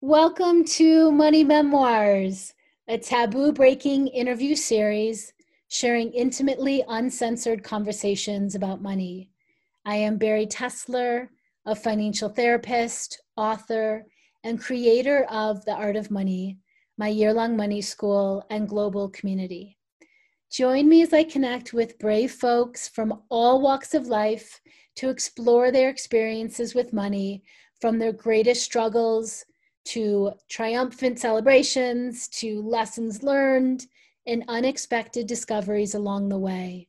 Welcome to Money Memoirs, a taboo breaking interview series sharing intimately uncensored conversations about money. I am Bari Tessler, a financial therapist, author, and creator of The Art of Money, my year long money school and global community. Join me as I connect with brave folks from all walks of life to explore their experiences with money from their greatest struggles to triumphant celebrations, to lessons learned, and unexpected discoveries along the way.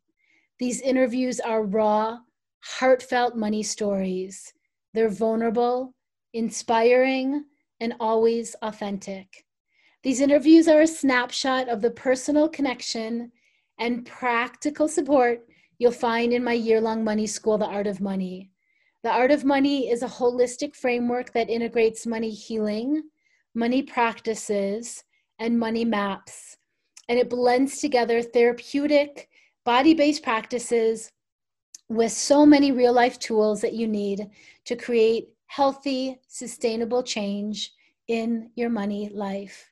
These interviews are raw, heartfelt money stories. They're vulnerable, inspiring, and always authentic. These interviews are a snapshot of the personal connection and practical support you'll find in my year long money school, The Art of Money. The Art of Money is a holistic framework that integrates money healing, money practices, and money maps. And it blends together therapeutic, body based practices with so many real life tools that you need to create healthy, sustainable change in your money life.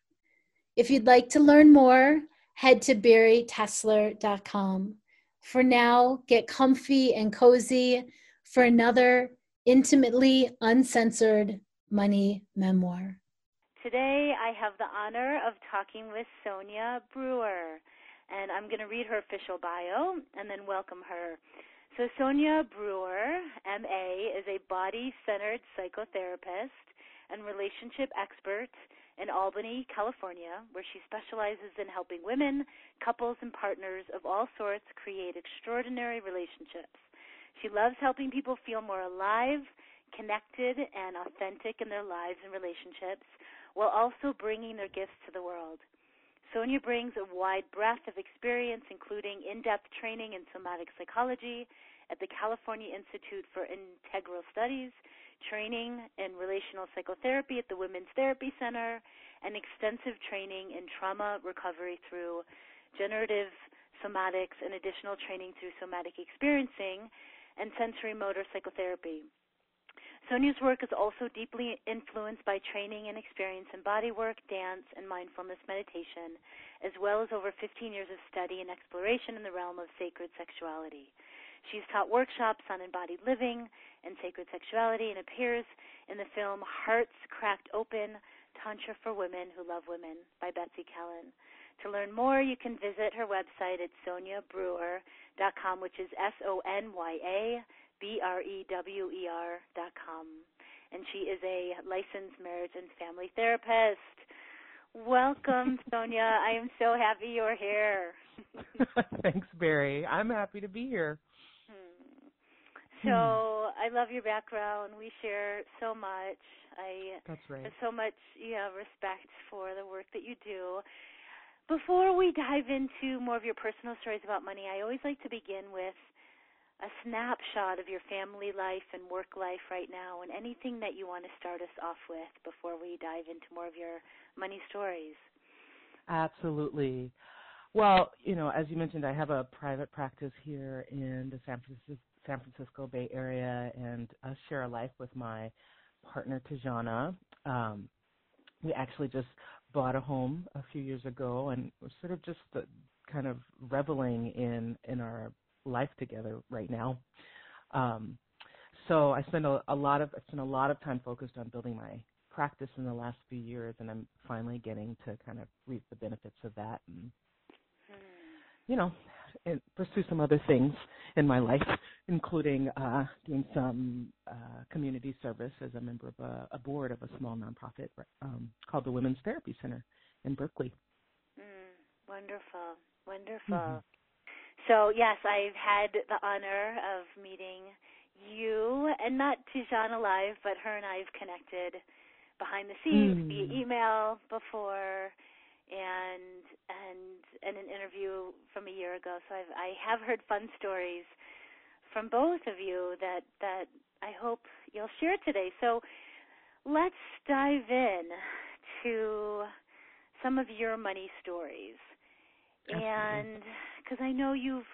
If you'd like to learn more, head to baritessler.com. For now, get comfy and cozy for another intimately uncensored money memoir. Today, I have the honor of talking with Sonya Brewer, and I'm going to read her official bio and then welcome her. So, Sonya Brewer, MA, is a body centered psychotherapist and relationship expert in Albany, California, where she specializes in helping women, couples, and partners of all sorts create extraordinary relationships. She loves helping people feel more alive, connected, and authentic in their lives and relationships while also bringing their gifts to the world. Sonya brings a wide breadth of experience, including in depth training in somatic psychology at the California Institute for Integral Studies, training in relational psychotherapy at the Women's Therapy Center, and extensive training in trauma recovery through generative somatics and additional training through somatic experiencing and sensorimotor psychotherapy. Sonya's work is also deeply influenced by training and experience in bodywork, dance, and mindfulness meditation, as well as over 15 years of study and exploration in the realm of sacred sexuality. She's taught workshops on embodied living and sacred sexuality and appears in the film Hearts Cracked Open Tantra for Women Who Love Women by Betsy Kellin. To learn more, you can visit her website at sonyabrewer.com, which is S O N Y A B R E W E R dot com. And she is a licensed marriage and family therapist. Welcome, Sonya. I am so happy you're here. Thanks, Bari. I'm happy to be here. Hmm. So. I love your background. We share so much. I That's right. have so much yeah, respect for the work that you do. Before we dive into more of your personal stories about money, I always like to begin with a snapshot of your family life and work life right now and anything that you want to start us off with before we dive into more of your money stories. Absolutely. Well, you know, as you mentioned, I have a private practice here in the San Francisco, San Francisco Bay Area and I share a life with my partner Tajana. Um, we actually just bought a home a few years ago, and we're sort of just uh, kind of reveling in in our life together right now. Um, so I spend a, a lot of I spent a lot of time focused on building my practice in the last few years, and I'm finally getting to kind of reap the benefits of that, and hmm. you know, and pursue some other things in my life, including uh, doing some uh, community service as a member of a, a board of a small nonprofit um, called the Women's Therapy Center in Berkeley. Mm, wonderful, wonderful. Mm-hmm. So yes, I've had the honor of meeting you, and not Tijana live, but her and I have connected behind the scenes mm. via email before and and and an interview from a year ago. So I've I have heard fun stories from both of you that that I hope you'll share today. So let's dive in to some of your money stories. Absolutely. And cuz I know you've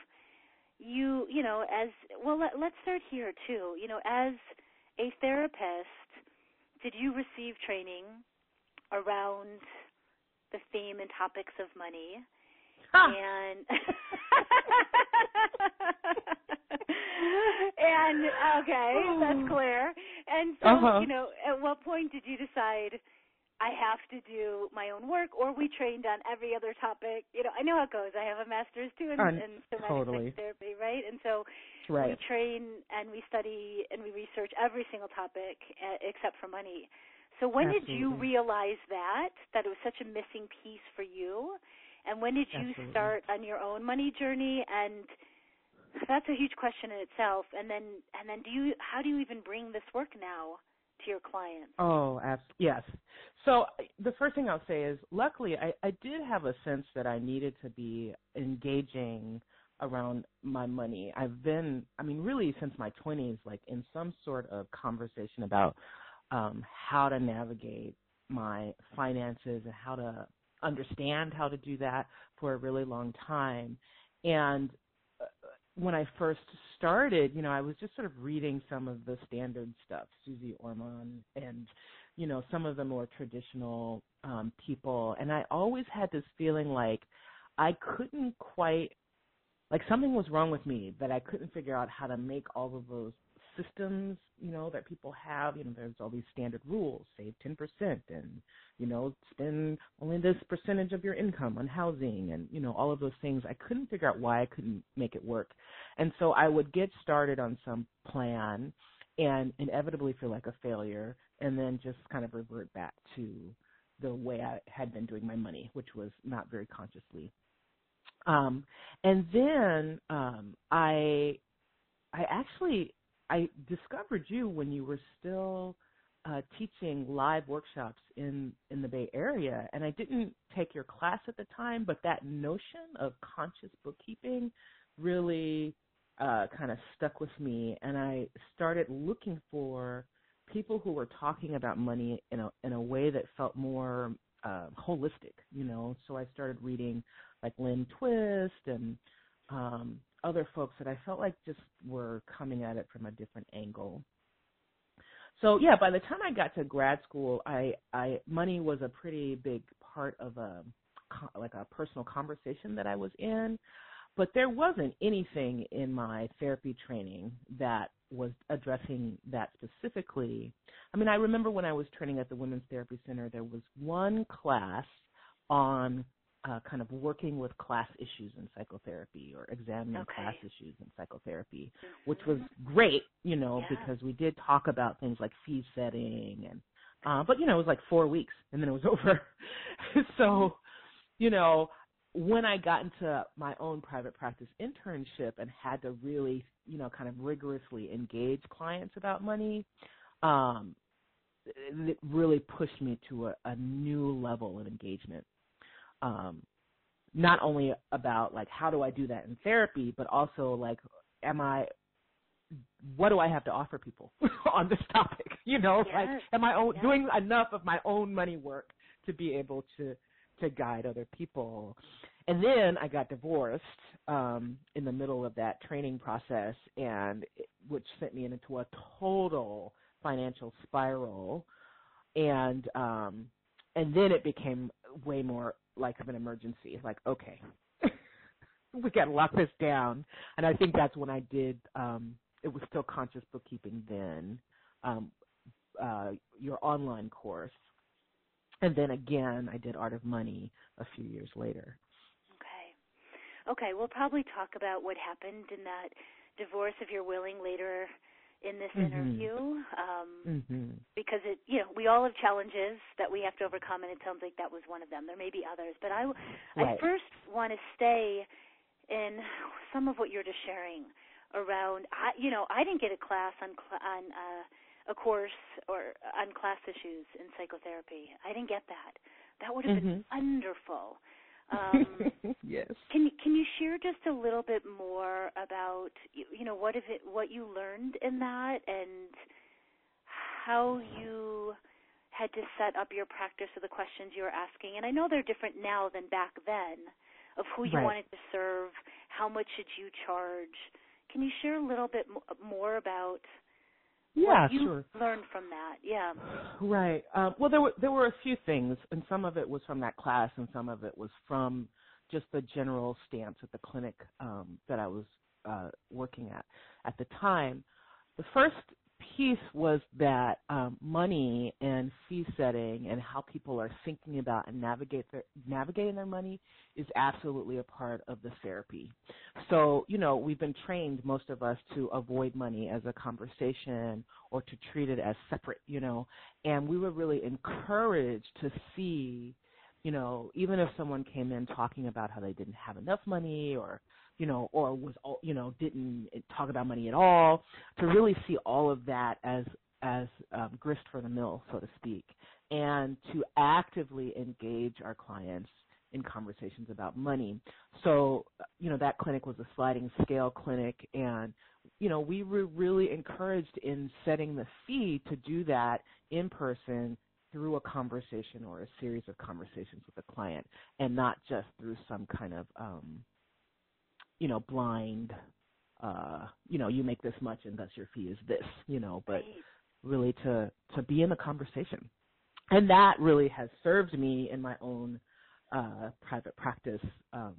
you you know as well let, let's start here too. You know as a therapist did you receive training around the theme and topics of money. Ah. And and okay, that's clear. And so, Uh-huh. you know, at what point did you decide I have to do my own work, or we trained on every other topic? You know, I know how it goes. I have a master's too in, in somatic totally. psychotherapy, right? And so we train and we study and we research every single topic except for money. So when did you realize that that it was such a missing piece for you? And when did you Absolutely. start on your own money journey and that's a huge question in itself. And then and then do you how do you even bring this work now to your clients? Oh, abs- yes. So the first thing I'll say is, luckily, I, I did have a sense that I needed to be engaging around my money. I've been, I mean, really since my 20s, like in some sort of conversation about um, how to navigate my finances and how to understand how to do that for a really long time. And uh, when I first started, you know, I was just sort of reading some of the standard stuff, Suze Orman and, you know, some of the more traditional um, people. And I always had this feeling like I couldn't quite, like something was wrong with me that I couldn't figure out how to make all of those systems, you know, that people have. You know, there's all these standard rules, save 10% and, you know, spend only this percentage of your income on housing and, you know, all of those things. I couldn't figure out why I couldn't make it work. And so I would get started on some plan and inevitably feel like a failure and then just kind of revert back to the way I had been doing my money, which was not very consciously. Um, and then um, I I actually I discovered you when you were still uh, teaching live workshops in in the Bay Area, and I didn't take your class at the time, but that notion of conscious bookkeeping really uh, kind of stuck with me, and I started looking for people who were talking about money in a in a way that felt more uh, holistic, you know. So I started reading like Lynn Twist and um, other folks that I felt like just were coming at it from a different angle. So yeah, by the time I got to grad school, I, I money was a pretty big part of a like a personal conversation that I was in, but there wasn't anything in my therapy training that was addressing that specifically. I mean, I remember when I was training at the Women's Therapy Center, there was one class on uh, kind of working with class issues in psychotherapy or examining Okay. class issues in psychotherapy, which was great, you know, Yeah. because we did talk about things like fee setting and uh but you know, it was like 4 weeks and then it was over. so, you know, when I got into my own private practice internship and had to really, you know, kind of rigorously engage clients about money, um it it really pushed me to a, a new level of engagement um, not only about like how do I do that in therapy, but also like am I what do I have to offer people on this topic? You know, like am I own, Yes. doing enough of my own money work to be able to to guide other people? And then I got divorced um, in the middle of that training process, and it, which sent me into a total financial spiral. And um, and then it became way more like of an emergency. Like, okay, we got to lock this down. And I think that's when I did. Um, it was still conscious bookkeeping then. Um, uh, your online course, and then again, I did Art of Money a few years later. Okay. Okay, we'll probably talk about what happened in that divorce if you're willing later in this Mhm. interview. Um hmm because it you know, we all have challenges that we have to overcome and it sounds like that was one of them. There may be others, but I I first want to stay in some of what you're just sharing around I you know, I didn't get a class on cl- on uh a course or on class issues in psychotherapy. I didn't get that. That would have been wonderful. Um yes. can you can you share just a little bit more about you, you know what if it what you learned in that and how you had to set up your practice or the questions you were asking and I know they're different now than back then of who you Right. wanted to serve how much should you charge can you share a little bit mo- more about yeah, what you sure. learned from that. Yeah. Right. Um, well, there were there were a few things, and some of it was from that class, and some of it was from just the general stance at the clinic um, that I was uh, working at at the time. The first piece was that um, money and fee setting and how people are thinking about and navigate their, navigating their money is absolutely a part of the therapy. So, you know, we've been trained, most of us, to avoid money as a conversation or to treat it as separate, you know, and we were really encouraged to see, you know, even if someone came in talking about how they didn't have enough money or you know, or was, you know, didn't talk about money at all, to really see all of that as as um, grist for the mill, so to speak, and to actively engage our clients in conversations about money. So, you know, that clinic was a sliding scale clinic, and you know, we were really encouraged in setting the fee to do that in person through a conversation or a series of conversations with a client, and not just through some kind of um, you know, blind, uh, you know, you make this much and thus your fee is this, you know, but really to, to be in the conversation. And that really has served me in my own, uh, private practice, um,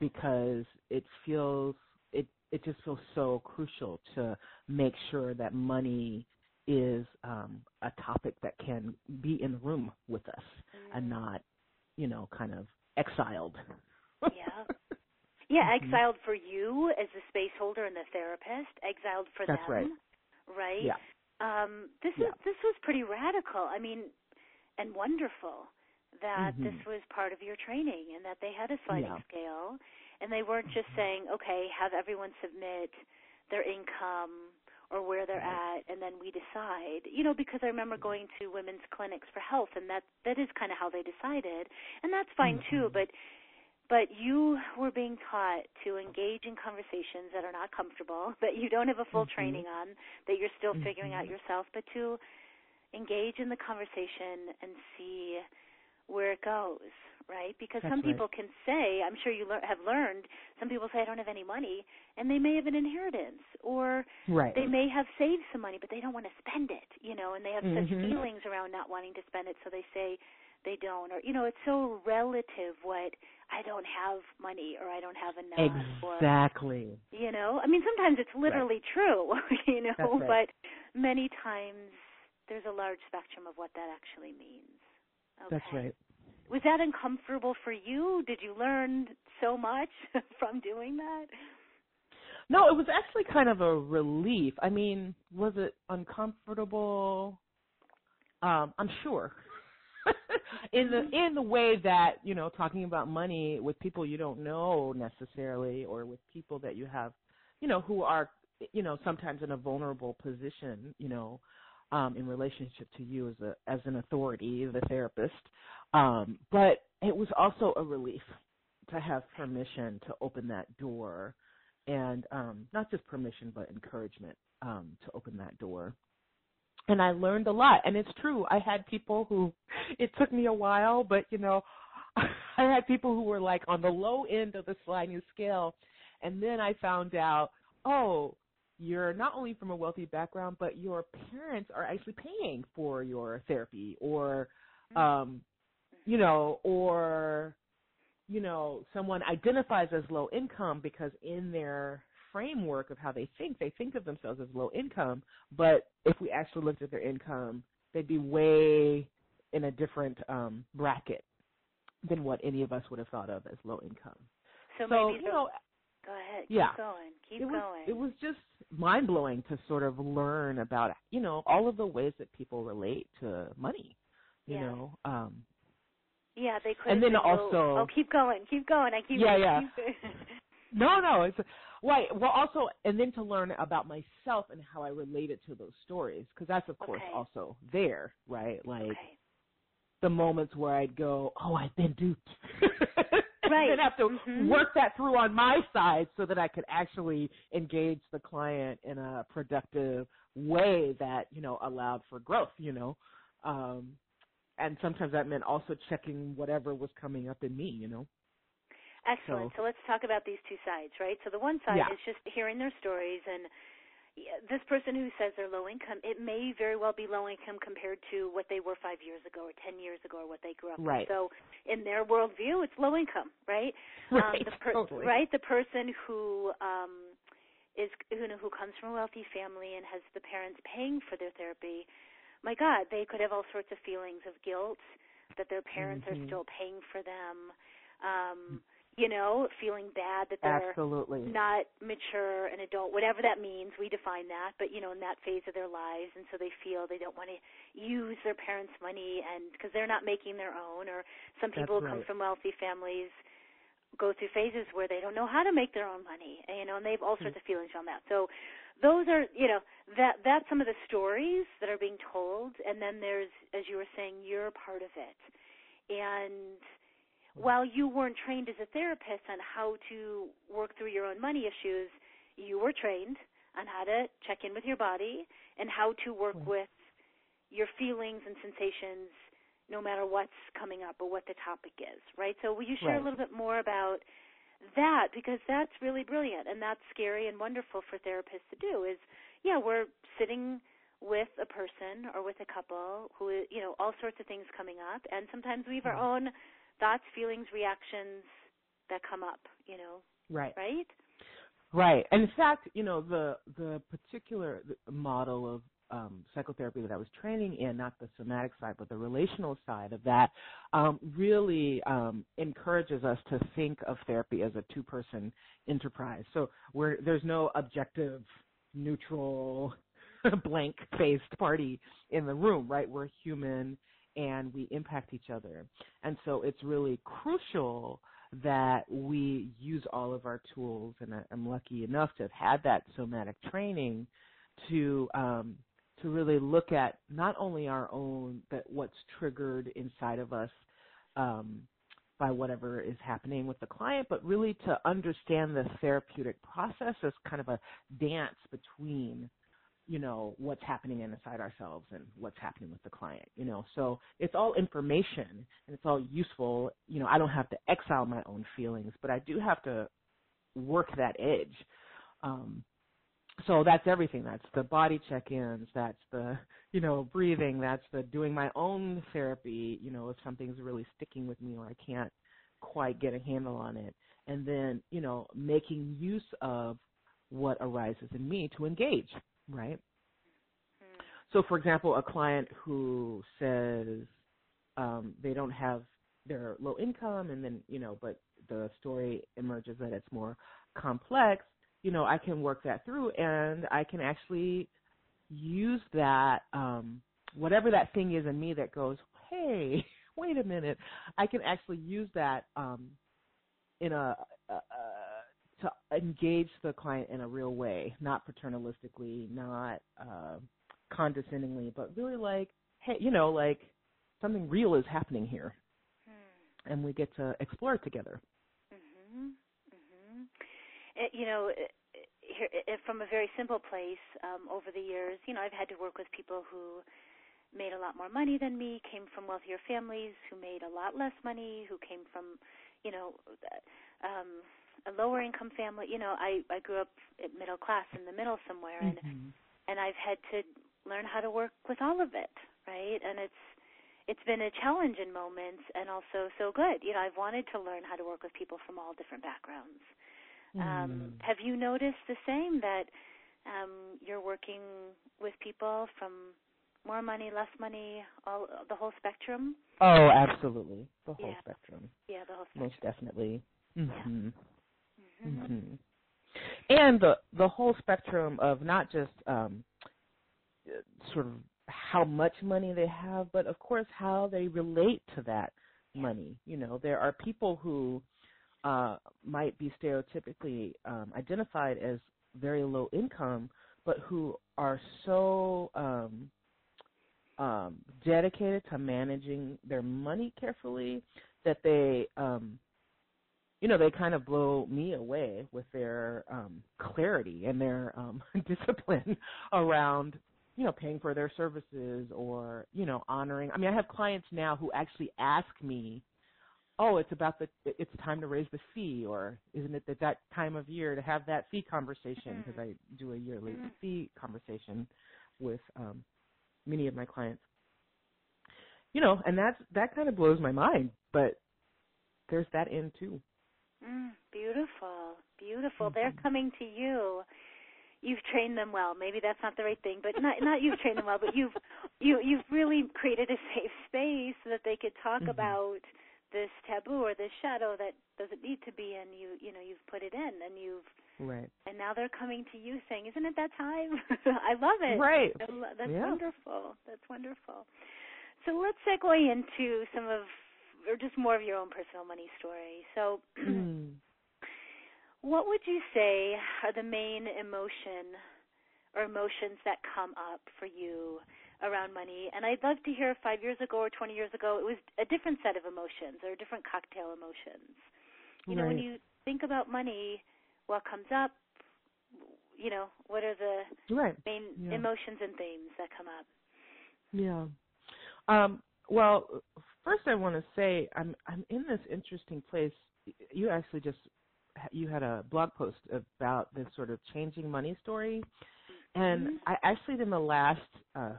because it feels, it, it just feels so crucial to make sure that money is, um, a topic that can be in the room with us mm-hmm. and not, you know, kind of exiled. yeah. Yeah, mm-hmm. exiled for you as the space holder and the therapist, exiled for That's them. Right. Right? Yeah. Um, this yeah. is this was pretty radical. I mean, and wonderful that mm-hmm. this was part of your training and that they had a sliding yeah. scale and they weren't just mm-hmm. saying, okay, have everyone submit their income or where they're at and then we decide you know because i remember going to women's clinics for health and that that is kind of how they decided and that's fine mm-hmm. too but but you were being taught to engage in conversations that are not comfortable, that you don't have a full mm-hmm. training on, that you're still mm-hmm. figuring out yourself, but to engage in the conversation and see where it goes, right? Because That's some people can say, I'm sure you le- have learned, some people say I don't have any money, and they may have an inheritance, or right. they may have saved some money, but they don't want to spend it, you know, and they have mm-hmm. such feelings around not wanting to spend it, so they say they don't, or you know, it's so relative what I don't have money or I don't have enough. Exactly. Or, you know, I mean, sometimes it's literally right. true, you know, right. but many times there's a large spectrum of what that actually means. Okay. That's right. Was that uncomfortable for you? Did you learn so much from doing that? No, it was actually kind of a relief. I mean, was it uncomfortable? Um, I'm sure. in the in the way that you know talking about money with people you don't know necessarily or with people that you have you know who are you know sometimes in a vulnerable position you know um in relationship to you as a as an authority the therapist. Um but it was also a relief to have permission to open that door and um not just permission but encouragement um to open that door and I learned a lot. And it's true. I had people who it took me a while, but you know, I had people who were like on the low end of the sliding scale, and then I found out, oh, you're not only from a wealthy background, but your parents are actually paying for your therapy, or, um, you know, or, you know, someone identifies as low income because in their framework of how they think. They think of themselves as low income, but if we actually looked at their income, they'd be way in a different um, bracket than what any of us would have thought of as low income. So, so maybe you know, go ahead. Yeah, keep going. Keep it was, going. It was just mind blowing to sort of learn about you know all of the ways that people relate to money. You yeah. know. Um, yeah, they could. And then also, oh, keep going, keep going. I keep. Yeah, yeah. Keep no, no, it's Right. Well, also, and then to learn about myself and how I related to those stories, because that's of course okay. also there, right? Like okay. the moments where I'd go, "Oh, I've been duped," right. and have to mm-hmm. work that through on my side so that I could actually engage the client in a productive way that you know allowed for growth. You know. Um, and sometimes that meant also checking whatever was coming up in me, you know. Excellent. So, so, let's talk about these two sides, right? So the one side yeah. is just hearing their stories and this person who says they're low income, it may very well be low income compared to what they were five years ago or ten years ago or what they grew up right. with. So in their worldview, it's low income, right? Right. Um, the per- totally. Right. The person who um, is who who comes from a wealthy family and has the parents paying for their therapy, my God, they could have all sorts of feelings of guilt that their parents mm-hmm. are still paying for them. Um, you know, feeling bad that they're Absolutely. not mature and adult, whatever that means. We define that, but you know, in that phase of their lives, and so they feel they don't want to use their parents' money, and because they're not making their own, or some people who come from wealthy families go through phases where they don't know how to make their own money, and, you know, and they have all hmm. sorts of feelings on that. So, those are, you know, that that's some of the stories that are being told, and then there's, as you were saying, you're part of it, and while you weren't trained as a therapist on how to work through your own money issues, you were trained on how to check in with your body and how to work Right. with your feelings and sensations no matter what's coming up or what the topic is, right? So will you share Right. a little bit more about that because that's really brilliant and that's scary and wonderful for therapists to do is yeah, we're sitting with a person or with a couple who you know all sorts of things coming up and sometimes we have our Mhm. own thoughts, feelings, reactions that come up, you know, Right. right? Right. And in fact, you know, the the particular model of um, psychotherapy that I was training in, not the somatic side, but the relational side of that, um, really um, encourages us to think of therapy as a two-person enterprise. So where there's no objective, neutral, blank-faced party in the room, right? We're human and we impact each other. And so it's really crucial that we use all of our tools, and I- I'm lucky enough to have had that somatic training to um, to really look at not only our own but what's triggered inside of us um, by whatever is happening with the client, but really to understand the therapeutic process as kind of a dance between you know what's happening inside ourselves and what's happening with the client you know? So it's all information and it's all useful. You know i don't have to exile my own feelings but i do have to work that edge. Um so that's everything. That's the body check-ins that's the you know breathing that's the doing my own therapy. You know if something's really sticking with me or i can't quite get a handle on it. And then you know making use of what arises in me to engage right Hmm. so for example a client who says um they don't have they're low income and then you know but the story emerges that it's more complex you know i can work that through and i can actually use that um whatever that thing is in me that goes hey wait a minute i can actually use that um in a, a, a to engage the client in a real way not paternalistically not uh condescendingly but really like hey you know like something real is happening here Hmm. and we get to explore it together Mhm. Mhm. It, you know, it, here, it, from a very simple place. Um, over the years, you know, I've had to work with people who made a lot more money than me, came from wealthier families, who made a lot less money, who came from, you know, um, a lower income family. You know, I I grew up at middle class in the middle somewhere, and Mhm. and I've had to learn how to work with all of it, right? And it's it's been a challenge in moments and also so good. You know, I've wanted to learn how to work with people from all different backgrounds. Um, Mm. have you noticed the same that um, you're working with people from more money, less money, all the whole spectrum? oh absolutely the whole Yeah. spectrum Yeah, the whole spectrum. most definitely mhm hmm hmm And the the whole spectrum of not just um, sort of how much money they have, but of course how they relate to that money. You know, there are people who uh, might be stereotypically um, identified as very low income, but who are so um, um, dedicated to managing their money carefully that they um, you know, they kind of blow me away with their um clarity and their um discipline around, you know, paying for their services or, you know, honoring. I mean, I have clients now who actually ask me oh, it's about the it's time to raise the fee, or isn't it that that time of year to have that fee conversation? Because mm-hmm. I do a yearly mm-hmm. fee conversation with um, many of my clients. You know, and that's that kind of blows my mind, but there's that end too. Mm, beautiful, beautiful. Mm-hmm. They're coming to you you've trained them well. Maybe that's not the right thing, but not not you've trained them well, but you've you you've really created a safe space so that they could talk mm-hmm. about this taboo or this shadow that doesn't need to be and you you know you've put it in and you've right and now they're coming to you saying isn't it that time i love it right that's yeah. wonderful that's wonderful so let's segue into some of or just more of your own personal money story so mm. what would you say are the main emotion or emotions that come up for you around money? And I'd love to hear five years ago or 20 years ago, it was a different set of emotions or a different cocktail emotions. You know, when you think about money, what comes up? You know, what are the right. main yeah. emotions and themes that come up? Yeah. Um, well, first I want to say I'm I'm in this interesting place. You actually just you had a blog post about this sort of changing money story, and mm-hmm. I actually in the last uh,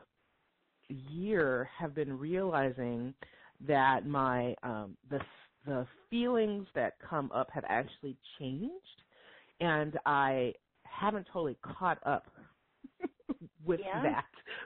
year have been realizing that my um, the the feelings that come up have actually changed, and I haven't totally caught up with yeah. that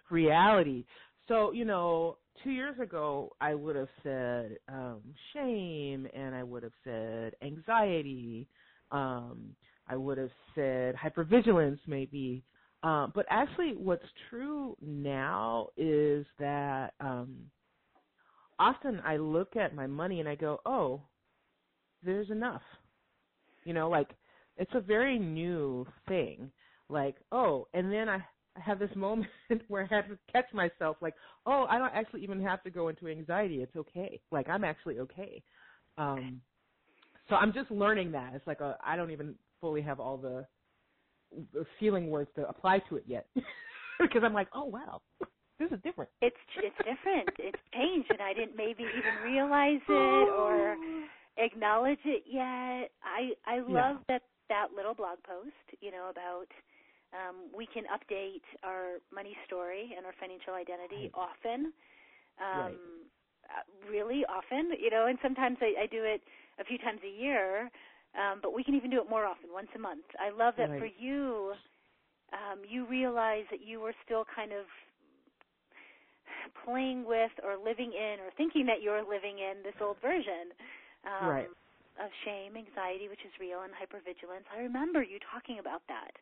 reality. So you know, two years ago, I would have said um, shame, and I would have said anxiety. Um, I would have said hypervigilance, maybe. Um, but actually, what's true now is that um, often I look at my money and I go, "Oh, there's enough." You know, like it's a very new thing. Like, oh, and then I I have this moment where I have to catch myself like, oh, I don't actually even have to go into anxiety. It's okay. Like I'm actually okay. Um so I'm just learning that. It's like a I don't even fully have all the, the feeling words to apply to it yet. because I'm like, oh wow. This is different. It's it's different. it's changed and I didn't maybe even realize it or acknowledge it yet. I I love yeah. that that little blog post, you know, about um, we can update our money story and our financial identity right. often. Um, right. uh, really often, you know, and sometimes I, I do it a few times a year, um, but we can even do it more often, once a month. I love that right. for you, um, you realize that you were still kind of playing with or living in or thinking that you're living in this old version um, right. of shame, anxiety, which is real, and hypervigilance. I remember you talking about that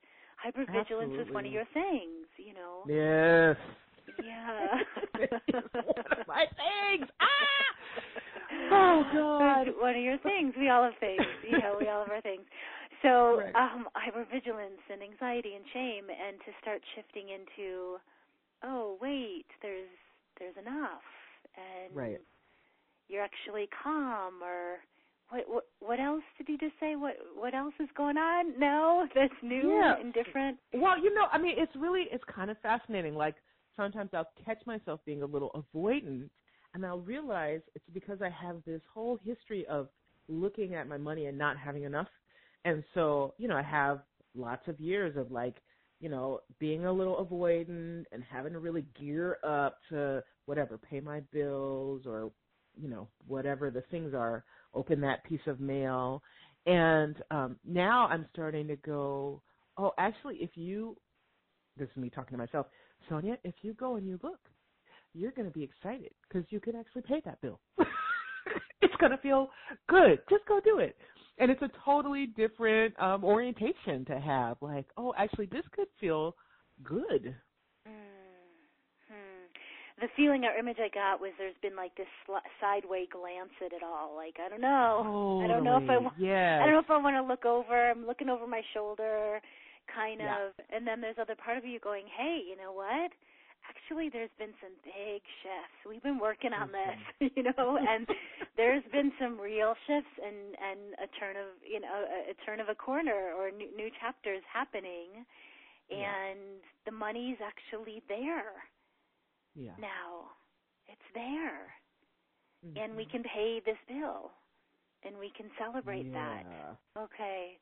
hypervigilance Absolutely. is one of your things, you know. Yes. Yeah. one of my things. Ah! Oh God. It's one of your things. We all have things. You know, we all have our things. So, right. um, hypervigilance and anxiety and shame and to start shifting into oh, wait, there's there's enough and right. you're actually calm or what, what what else did you just say? What what else is going on? No, that's new yeah. and different. Well, you know, I mean, it's really it's kind of fascinating. Like sometimes I'll catch myself being a little avoidant, and I'll realize it's because I have this whole history of looking at my money and not having enough, and so you know, I have lots of years of like you know being a little avoidant and having to really gear up to whatever pay my bills or you know whatever the things are open that piece of mail. And um, now I'm starting to go, oh, actually, if you, this is me talking to myself, Sonya, if you go and you look, you're going to be excited because you can actually pay that bill. it's going to feel good. Just go do it. And it's a totally different um, orientation to have. Like, oh, actually, this could feel good the feeling or image I got was there's been like this sl- sideway glance at it all. Like I don't know, totally. I don't know if I want. Yes. I don't know if I want to look over. I'm looking over my shoulder, kind yeah. of. And then there's other part of you going, hey, you know what? Actually, there's been some big shifts. We've been working on mm-hmm. this, you know, and there's been some real shifts and and a turn of you know a, a turn of a corner or new, new chapters happening, yeah. and the money's actually there yeah. now. It's there. Mm-hmm. And we can pay this bill. and we can celebrate yeah. that. Okay.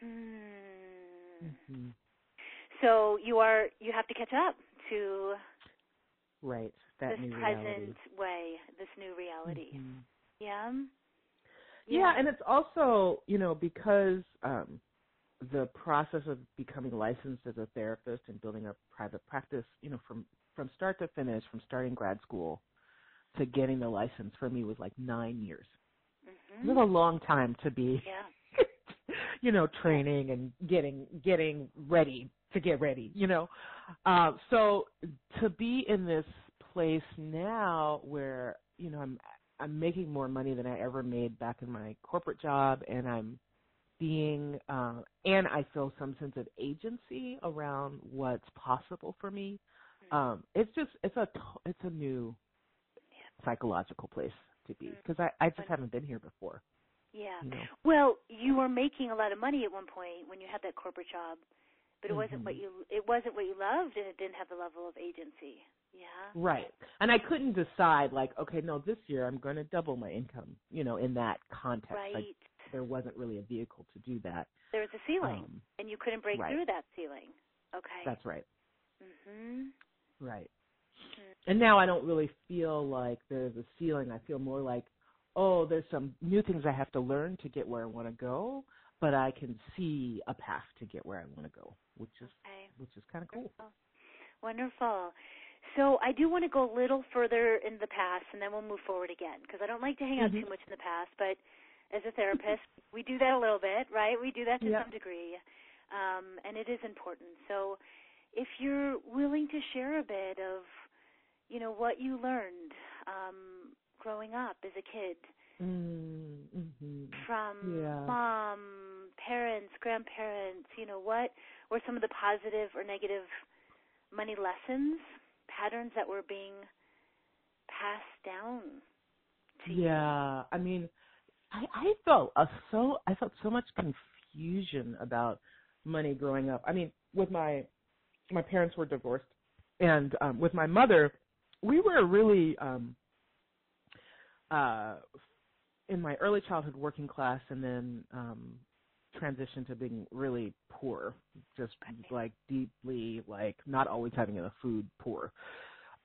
Hmm. hmm So you are you have to catch up to Right. That this new present reality. way, this new reality. Mhm. Yeah. Yeah, and it's also, you know, because um the process of becoming licensed as a therapist and building a private practice, you know, from from start to finish, from starting grad school to getting the license for me was like 9 years. Mhm. It was a long time to be Yeah. you know, training and getting getting ready to get ready, you know. Uh, so to be in this place now where, you know, I'm I'm making more money than I ever made back in my corporate job and I'm being uh and I feel some sense of agency around what's possible for me. Um it's just it's a it's a new psychological place to be because I I just haven't been here before, Yeah. you know. Well, you were making a lot of money at one point when you had that corporate job, but it wasn't Mhm. what you it wasn't what you loved, and it didn't have the level of agency. Yeah. Right. And I couldn't decide like, okay, no, this year I'm going to double my income, you know, in that context. Right. Like there wasn't really a vehicle to do that. there was a ceiling, Um, and you couldn't break right. through that ceiling. Okay. that's right. Mhm. Right. Mhm. And now I don't really feel like there's a ceiling. I feel more like, oh, there's some new things I have to learn to get where I want to go, but I can see a path to get where I want to go, which is Okay. which is kind of cool. Wonderful. So I do want to go a little further in the past, and then we'll move forward again because I don't like to hang out Mhm. too much in the past. But as a therapist, we do that a little bit, right? We do that to Yep. some degree, um, and it is important. So if you're willing to share a bit of, you know, what you learned um, growing up as a kid Mm-hmm. from Yeah. mom, parents, grandparents, you know, what were some of the positive or negative money lessons, patterns that were being passed down to you? Yeah, I mean, I, I felt a so I felt so much confusion about money growing up. I mean, with my my parents were divorced, and um, with my mother, we were really um, uh, in my early childhood working class, and then um, transitioned to being really poor, just like deeply like not always having enough food, poor,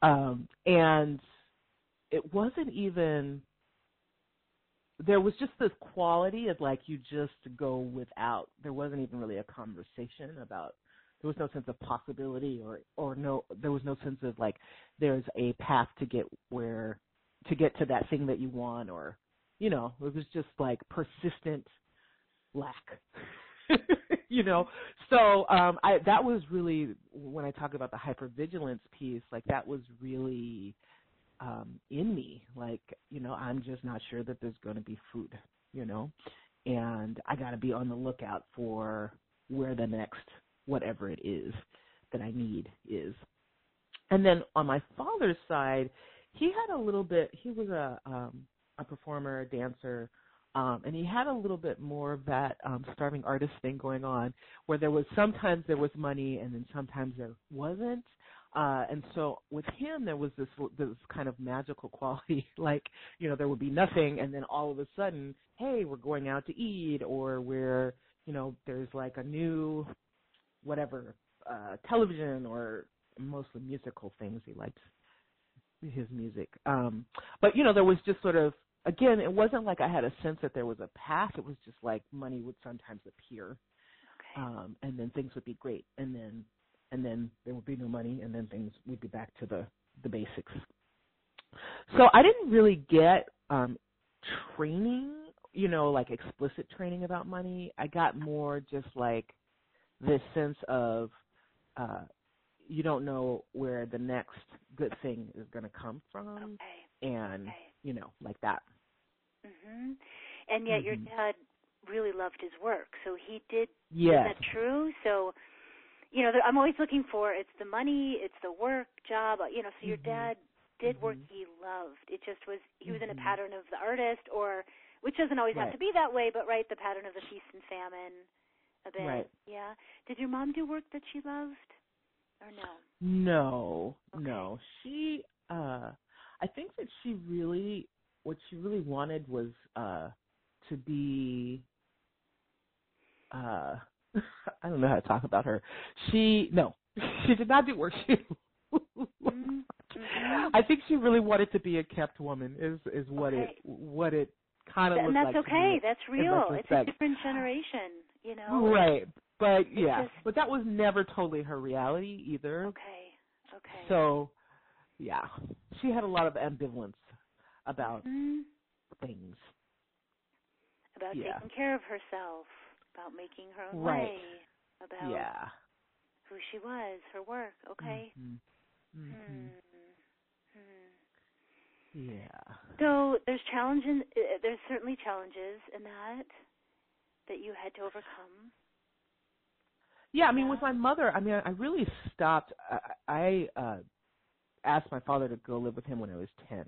um, and it wasn't even there was just this quality of like you just go without. There wasn't even really a conversation about there was no sense of possibility or or no there was no sense of like there's a path to get where to get to that thing that you want or you know it was just like persistent lack you know? So um i that was really when i talk about the hypervigilance piece like that was really um in me. Like you know i'm just not sure that there's going to be food you know? And i got to be on the lookout for where the next whatever it is that i need is. And then on my father's side he had a little bit he was a um a performer a dancer um and he had a little bit more of that um starving artist thing going on where there was sometimes there was money and then sometimes there wasn't. Uh and so with him there was this this kind of magical quality like you know there would be nothing and then all of a sudden hey we're going out to eat or we're you know there's like a new whatever uh television or mostly musical things he liked his music. Um but you know there was just sort of again it wasn't like i had a sense that there was a path. It was just like money would sometimes appear Okay. um and then things would be great and then and then there would be no money and then things would be back to the the basics. So i didn't really get um training you know like explicit training about money. I got more just like this sense of uh you don't know where the next good thing is going to come from okay. and Okay. you know like that Mm-hmm. And yet your Mhm. dad really loved his work, so he did. yes Is that true? So, you know, I'm always looking for it's the money, it's the work, job. uh, You know, so your Mhm. dad did work Mhm. he loved. It just was he was in a Mhm. pattern of the artist, or which doesn't always have to be that way, but right, the pattern of the feast and famine. A bit. Right. Yeah. Did your mom do work that she loved, or no? No, Okay. no. She uh I think that she really what she really wanted was uh to be uh I don't know how to talk about her. She no, she did not do worksheet. Mm-hmm. I think she really wanted to be a kept woman. Is is what Okay. it what it kind of and looked that's like. okay. That's real. It's a different generation, you know. Right, but yeah, just- but that was never totally her reality either. Okay. Okay. So, yeah, she had a lot of ambivalence about Mhm. things. about yeah. taking care of herself, about making her own Right. way, about Yeah. who she was, her work. Okay. Mhm. Hmm. Mhm. Hmm. Yeah. So there's challenges. uh, There's certainly challenges in that that you had to overcome. Yeah, I mean, with my mother, I mean, I really stopped. I, I uh asked my father to go live with him when I was ten.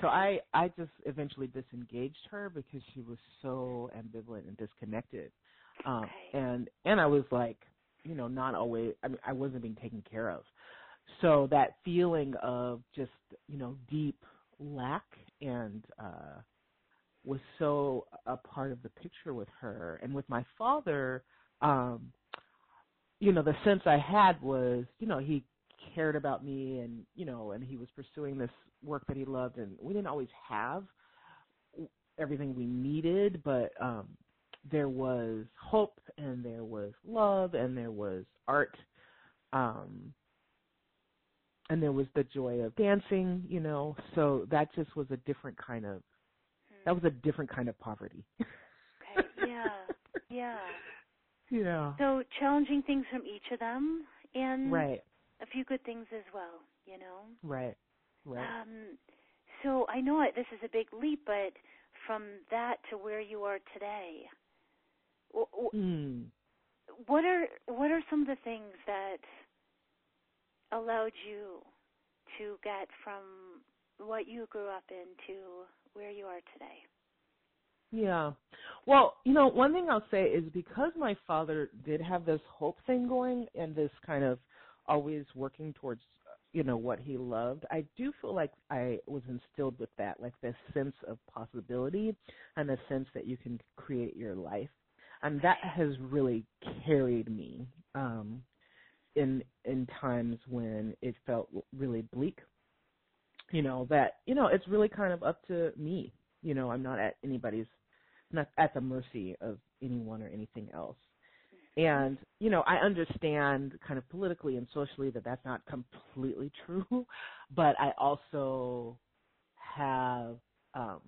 So I I just eventually disengaged her because she was so ambivalent and disconnected. Um Okay. and and I was like, you know, not always I mean, I wasn't being taken care of. So that feeling of just, you know, deep lack and uh was so a part of the picture with her. And with my father um you know the sense i had was you know he cared about me and you know and he was pursuing this work that he loved. And we didn't always have everything we needed but um there was hope and there was love and there was art um and there was the joy of dancing you know. So that just was a different kind of that was a different kind of poverty Okay. Yeah. Yeah. yeah So challenging things from each of them, and right a few good things as well. You know. right right Um, so I know it, this is a big leap, but from that to where you are today, mm. what are what are some of the things that allowed you to get from what you grew up in to where you are today? Yeah. Well, you know, one thing I'll say is because my father did have this hope thing going and this kind of always working towards, you know, what he loved, I do feel like I was instilled with that, like this sense of possibility and a sense that you can create your life. And that has really carried me um in in times when it felt really bleak. You know, that, you know, it's really kind of up to me. You know, I'm not at anybody's not at the mercy of anyone or anything else. And you know, I understand kind of politically and socially that that's not completely true, but I also have um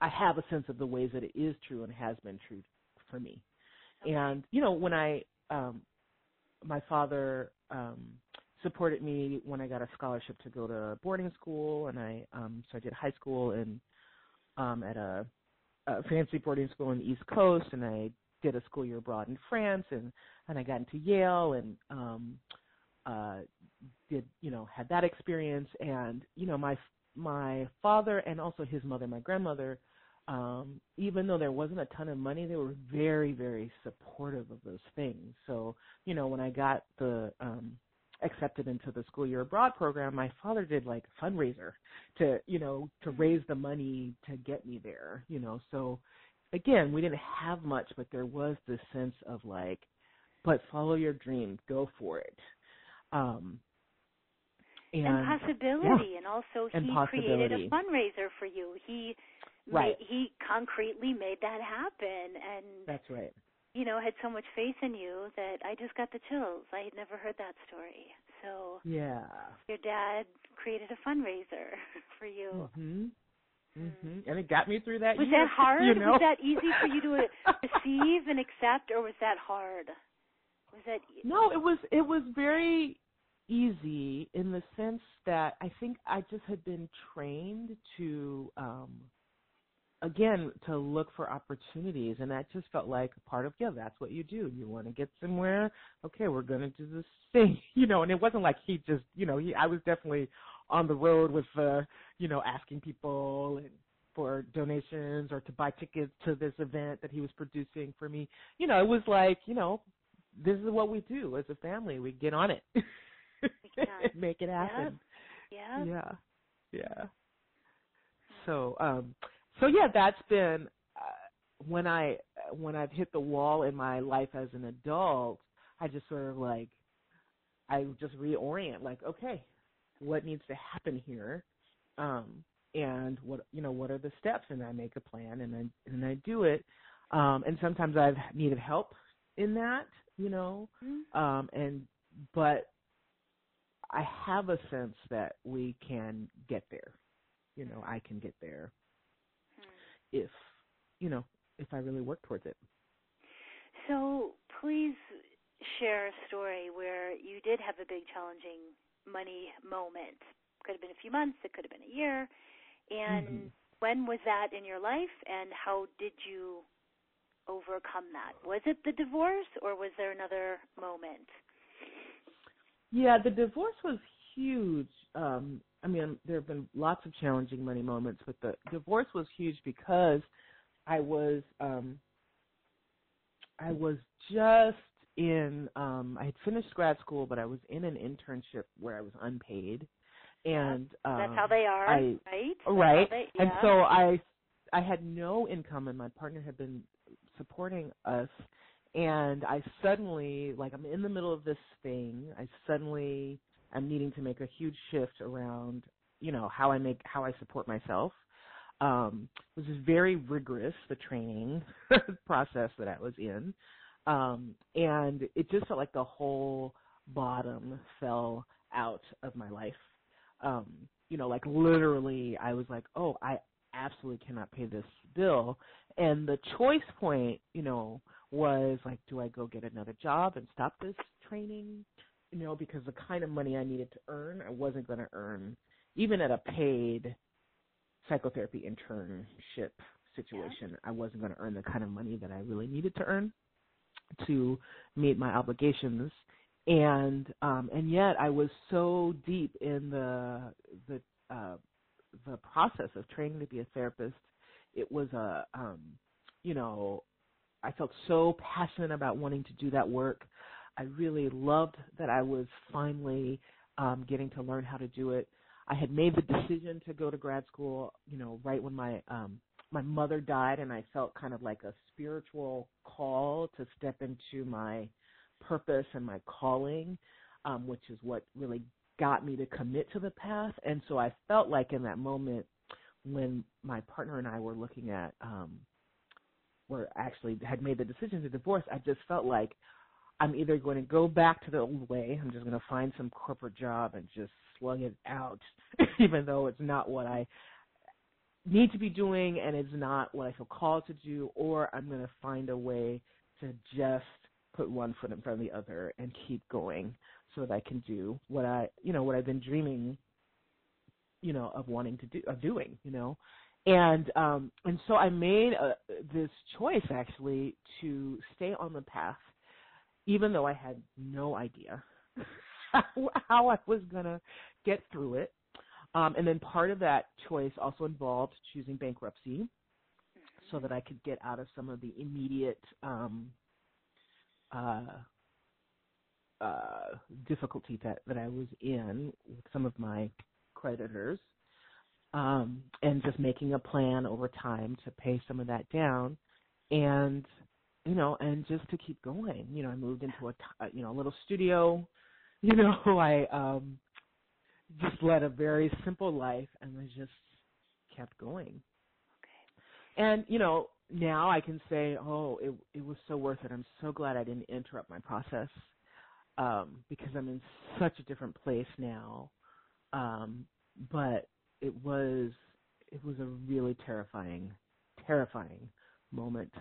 I have a sense of the ways that it is true and has been true for me. And you know, when I um my father um supported me when I got a scholarship to go to boarding school and I um so I did high school and um at a, a fancy boarding school on the East Coast and I did a school year abroad in France and and I got into Yale and um uh did you know had that experience. And you know my my father and also his mother my grandmother um even though there wasn't a ton of money they were very very supportive of those things. So you know when I got the um accepted into the school year abroad program my father did like a fundraiser to you know to raise the money to get me there you know. So again we didn't have much but there was this sense of like but follow your dream go for it. Um and, and possibility, and also And he created a fundraiser for you. He Right. made, he concretely made that happen, and that's right you know had so much faith in you that I just got the chills. I had never heard that story. So yeah your dad created a fundraiser for you. mhm mhm and it got me through that Was year, that hard? you know Was that easy for you to receive and accept, or was that hard? Was that e- No, it was it was very easy in the sense that I think I just had been trained to um again to look for opportunities and that just felt like part of yeah that's what you do. You want to get somewhere? Okay we're going to do this thing you know and it wasn't like he just you know he I was definitely on the road with uh you know asking people and for donations or to buy tickets to this event that he was producing for me. You know it was like you know this is what we do as a family. We get on it. Get on it. make it happen. Yeah. yeah. Yeah. So, um, so yeah, that's been uh, when I when I've hit the wall in my life as an adult. I just sort of like I just reorient, like, okay, what needs to happen here, um, and what you know, what are the steps, and I make a plan, and I and I do it. Um, and sometimes I've needed help in that, you know, mm-hmm. um, and but I have a sense that we can get there. You know, I can get there. If you know if I really work towards it. So please share a story where you did have a big challenging money moment. Could have been a few months, it could have been a year. And mm-hmm. when was that in your life and how did you overcome that? Was it the divorce or was there another moment? Yeah, the divorce was huge. Um I mean, there have been lots of challenging money moments, but the divorce was huge because I was um I was just in um I had finished grad school, but I was in an internship where I was unpaid. And um, that's how they are, I, right? right. They, yeah. And so I I had no income and my partner had been supporting us and I suddenly like I'm in the middle of this thing. I suddenly am needing to make a huge shift around, you know, how I make how I support myself. Um it was very rigorous the training process that I was in. Um, and it just felt like the whole bottom fell out of my life. Um, you know, like literally I was like, oh, I absolutely cannot pay this bill. And the choice point, you know, was like, do I go get another job and stop this training? You know, because the kind of money I needed to earn, I wasn't going to earn, even at a paid psychotherapy internship situation. I wasn't going to earn the kind of money that I really needed to earn to meet my obligations. And um and yet I was so deep in the the uh the process of training to be a therapist. It was a um you know I felt so passionate about wanting to do that work I really loved that I was finally um getting to learn how to do it I had made the decision to go to grad school you know right when my um my mother died and I felt kind of like a spiritual call to step into my purpose and my calling, um, which is what really got me to commit to the path. And so I felt like in that moment when my partner and I were looking at um were actually had made the decision to divorce, I just felt like I'm either going to go back to the old way, I'm just going to find some corporate job and just slug it out, even though it's not what I need to be doing and it's not what I feel called to do, or I'm going to find a way to just put one foot in front of the other and keep going so that I can do what I, you know, what I've been dreaming, you know, of wanting to do, of doing, you know. And um and so I made a, this choice actually to stay on the path even though I had no idea how I was going to get through it um, and then part of that choice also involved choosing bankruptcy so that I could get out of some of the immediate um, uh, uh, difficulty that, that I was in with some of my creditors. Um, and just making a plan over time to pay some of that down, and you know, and just to keep going. You know, I moved into a you know a little studio. You know, I um, just led a very simple life and I just kept going. Okay. And you know, now I can say, oh, it it was so worth it. I'm so glad I didn't interrupt my process um, because I'm in such a different place now. Um, but it was it was a really terrifying, terrifying moment.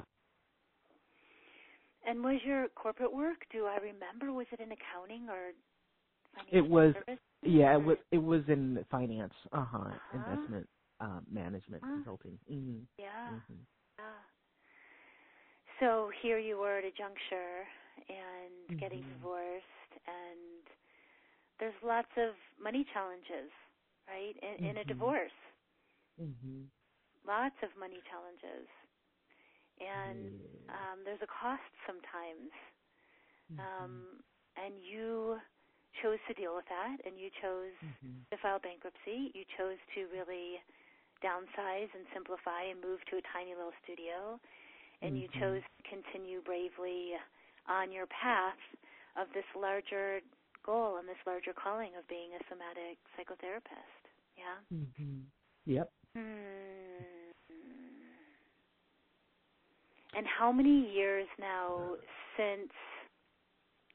And was your corporate work? Do I remember? Was it in accounting or? It was. Service? Yeah, it was it was in finance, uh-huh, uh-huh. investment um, management uh-huh. consulting. Mm-hmm. Yeah. Mm-hmm. Yeah. So here you were at a juncture and mm-hmm. getting divorced and there's lots of money challenges, right? In, in a mm-hmm. divorce. Mhm. Lots of money challenges. And um there's a cost sometimes. Um mm-hmm. and you chose to deal with that and you chose mm-hmm. to file bankruptcy. You chose to really downsize and simplify and move to a tiny little studio, and mm-hmm. you chose to continue bravely on your path of this larger goal and this larger calling of being a somatic psychotherapist. Yeah. Mm-hmm. Yep. Hmm. And how many years now since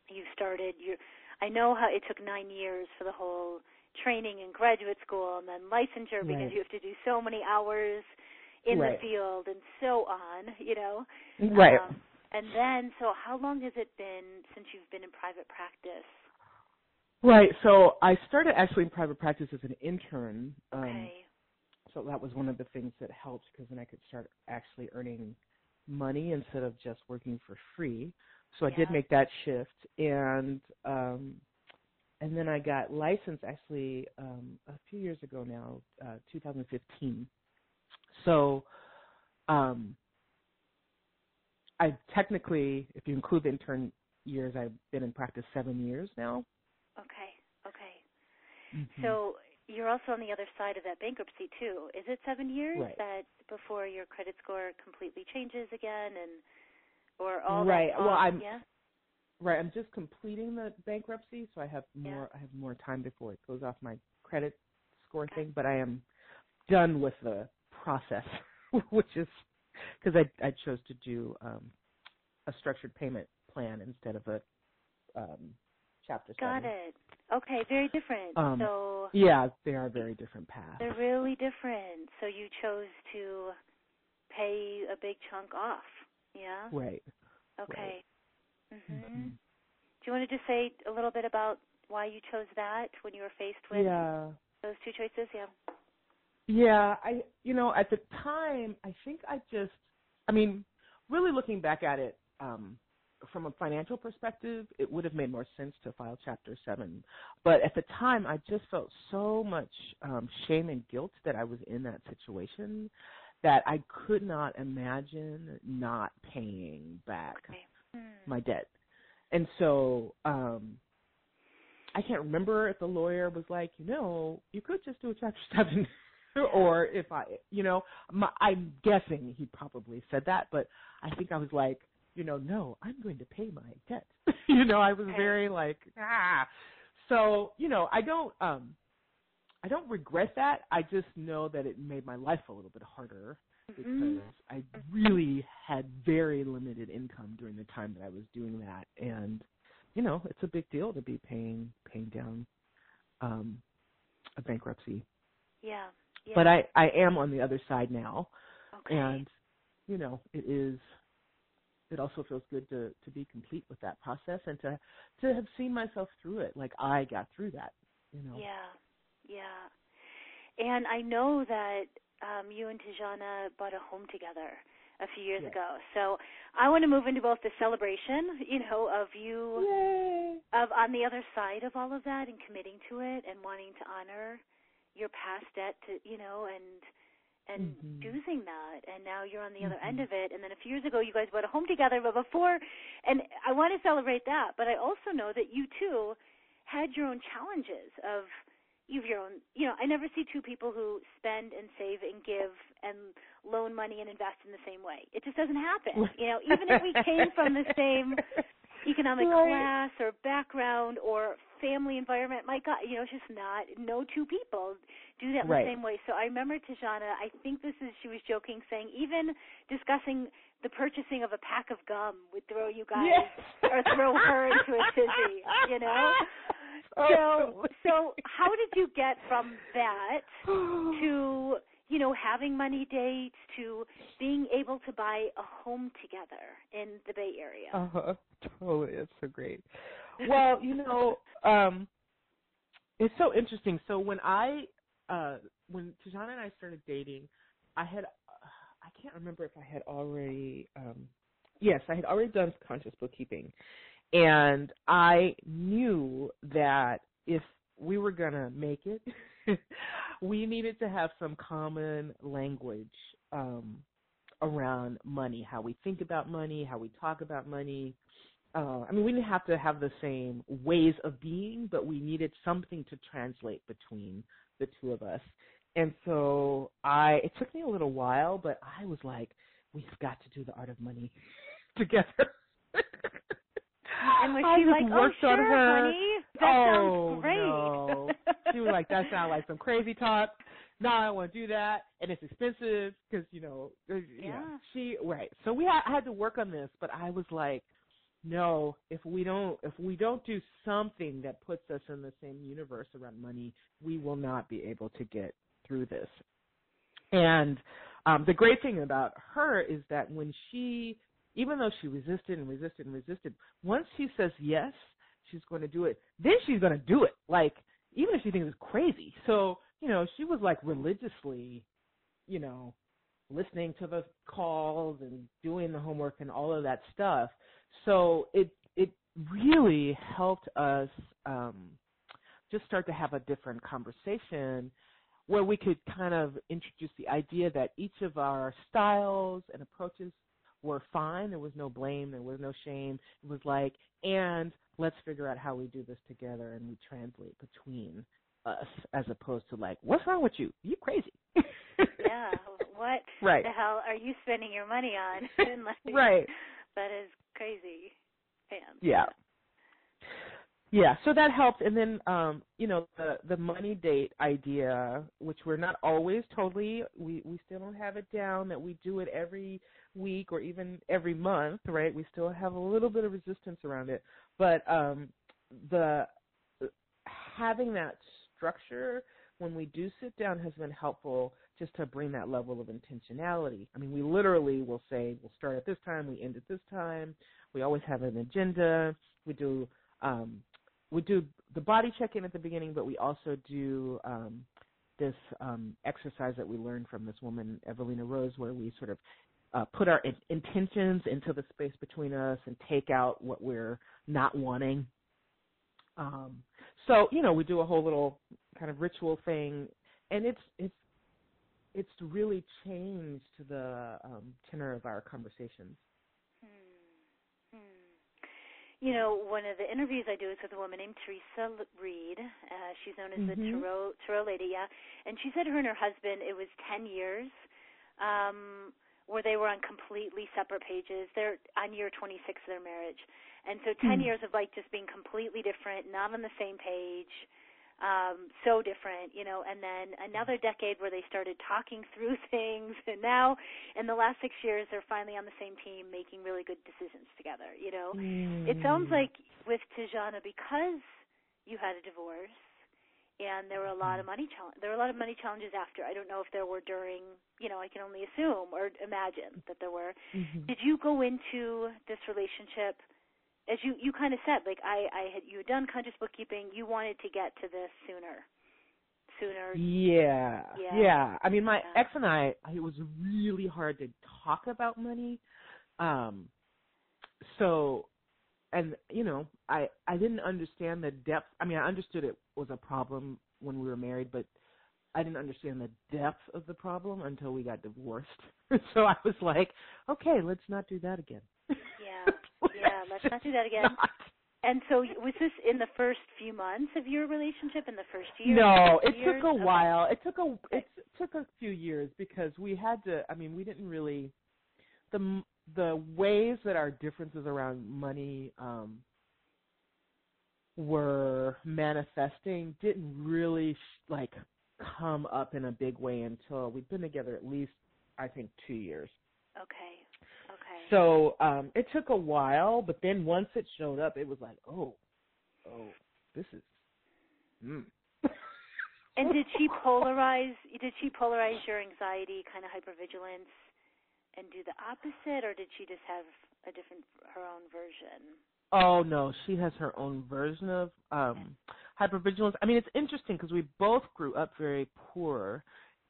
you started your I know how it took 9 years for the whole training in graduate school and then licensure because right. you have to do so many hours in right. the field and so on, you know. Right. Um, and then so how long has it been since you've been in private practice? Right. So I started actually in private practice as an intern. Um, okay. So that was one of the things that helped because then I could start actually earning money instead of just working for free. So I did make that shift, and um, and then I got licensed actually um, a few years ago now, uh, 2015. So um, I technically, if you include the intern years, I've been in practice seven years now. Okay. Okay. Mm-hmm. So you're also on the other side of that bankruptcy too. Is it seven years right. that before your credit score completely changes again, and or all right? That well, I'm yeah. right. I'm just completing the bankruptcy, so I have more. Yeah. I have more time before it goes off my credit score thing. But I am done with the process, which is because I I chose to do um, a structured payment plan instead of a um, chapter Got seven. it. Okay, very different. Um, so yeah, they are very different paths. they're really different. So you chose to pay a big chunk off. Yeah. Right. Okay. Mhm. Mm-hmm. Do you want to just say a little bit about why you chose that when you were faced with Yeah. those two choices? Yeah. Yeah, I you know, at the time I think I just I mean, really looking back at it, um, from a financial perspective, it would have made more sense to file Chapter 7. But at the time, I just felt so much um, shame and guilt that I was in that situation that I could not imagine not paying back Okay. Hmm. my debt. And so um, I can't remember if the lawyer was like, you know, you could just do a Chapter 7. or if I, you know, my, I'm guessing he probably said that, but I think I was like, you know, no, I'm going to pay my debt. you know, I was very like, ah. So, you know, I don't um I don't regret that. I just know that it made my life a little bit harder because Mhm. I really had very limited income during the time that I was doing that and you know, it's a big deal to be paying paying down um a bankruptcy. Yeah. yeah. But I I am on the other side now okay. and you know, it is it also feels good to to be complete with that process and to to have seen myself through it like I got through that, you know. Yeah, yeah. And I know that um, you and Tijana bought a home together a few years Yes. ago. So I want to move into both the celebration, you know, of you Yay. of on the other side of all of that and committing to it and wanting to honor your past debt to you know and and Mhm. choosing that and now you're on the other Mhm. end of it and then a few years ago you guys bought a home together but before and I want to celebrate that but I also know that you too had your own challenges of you've your own you know I never see two people who spend and save and give and loan money and invest in the same way it just doesn't happen you know even if we came from the same economic Right. class or background or family environment. My God, you know, it's just not. No two people do that Right. the same way. So I remember Tijana. I think this is she was joking, saying even discussing the purchasing of a pack of gum would throw you guys Yes. or throw her into a tizzy. You know. So so how did you get from that to you know having money dates to being able to buy a home together in the Bay Area? Uh-huh. Totally. It's so great. Well, you know, um it's so interesting. So when I uh when Tijana and I started dating, I had uh, I can't remember if I had already um yes, I had already done conscious bookkeeping. And I knew that if we were going to make it, we needed to have some common language um around money, how we think about money, how we talk about money. Uh, I mean, we didn't have to have the same ways of being, but we needed something to translate between the two of us. and so I it took me a little while, but I was like, we've got to do the art of money together. And was I she just like, "Oh, worked on sure, her. honey, that oh, sounds great"? No. She was like, that sounds like some crazy talk. No, I don't want to do that, and it's expensive because you know, there's- you know, Yeah. she right. So we had, I had to work on this, but I was like, no, if we don't, if we don't do something that puts us in the same universe around money, we will not be able to get through this. And um, the great thing about her is that when she, even though she resisted and resisted and resisted, once she says yes, she's going to do it. Then she's going to do it. Like even if she thinks it's crazy. So you know, she was like religiously, you know, listening to the calls and doing the homework and all of that stuff. So it it really helped us um, just start to have a different conversation where we could kind of introduce the idea that each of our styles and approaches were fine. There was no blame. There was no shame. It was like, and let's figure out how we do this together and we translate between us as opposed to like, what's wrong with you? You crazy. yeah. What Right. the hell are you spending your money on? Like, Right. That is crazy. Man. Yeah. Yeah, so that helped and then um, you know, the the money date idea, which we're not always totally we we still don't have it down that we do it every week or even every month, right? We still have a little bit of resistance around it. But um the having that structure when we do sit down has been helpful just to bring that level of intentionality. I mean, we literally will say we'll start at this time, we end at this time. We always have an agenda. We do um, we do the body check in at the beginning, but we also do um, this um, exercise that we learned from this woman, Evelina Rose, where we sort of uh, put our in- intentions into the space between us and take out what we're not wanting. Um, so you know, we do a whole little kind of ritual thing, and it's it's it's really changed the um, tenor of our conversations. Hmm. Hmm. You know, one of the interviews I do is with a woman named Theresa Reed. Uh, she's known as the Mhm. Tarot Tarot Lady, yeah. And she said her and her husband, it was ten years, um, where they were on completely separate pages. They're on year 26 of their marriage, and so 10 Hmm. years of like just being completely different, not on the same page, um, so different, you know. And then another decade where they started talking through things, and now in the last six years, they're finally on the same team, making really good decisions together, you know. It sounds Mm. like with Tijana because you had a divorce and there were a lot of money challenge there were a lot of money challenges after. I don't know if there were during, you know, I can only assume or imagine that there were. Mhm. Did you go into this relationship as you you kind of said like I I had you had done conscious bookkeeping, you wanted to get to this sooner. Sooner. Yeah, Yeah. yeah. I mean, my Yeah. ex and I, it was really hard to talk about money. Um, so, and you know, I I didn't understand the depth. I mean, I understood it was a problem when we were married, but I didn't understand the depth of the problem until we got divorced. so I was like, okay, let's not do that again. Let's not do that again. Not. And so was this in the first few months of your relationship in the first year? No, it years? took a Okay. while. It took a it took a few years because we had to. I mean, we didn't really the the ways that our differences around money um were manifesting didn't really like come up in a big way until we'd been together at least I think 2 years. Okay. So, um it took a while, but then once it showed up, it was like, "Oh, oh, this is mm. and did she polarize did she polarize your anxiety, kind of hypervigilance and do the opposite or did she just have a different her own version? Oh no, she has her own version of um hypervigilance. I mean, it's interesting because we both grew up very poor,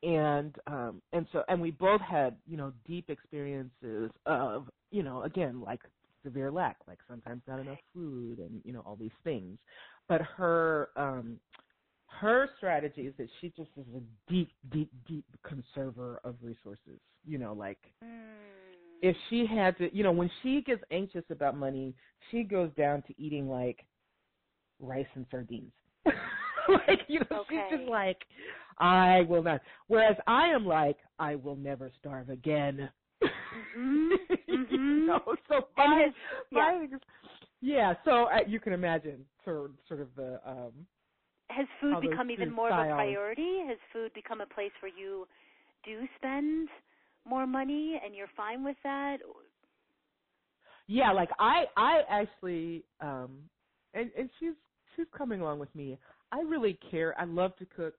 and um and so and we both had you know deep experiences of you know again like severe lack, like sometimes not enough food and you know all these things. But her um her strategy is that she just is a deep, deep, deep conserver of resources. You know, like Mm. if she had to, you know, when she gets anxious about money, she goes down to eating like rice and sardines. like you know, Okay. she's just like, I will not. Whereas I am like, I will never starve again. Mhm, you mhm. know, so his- my yeah. So uh, you can imagine sort sort of the um Has food become even more of a priority? Has food become a place where you do spend more money and you're fine with that? yeah like i i actually um and and she's she's coming along with me i really care i love to cook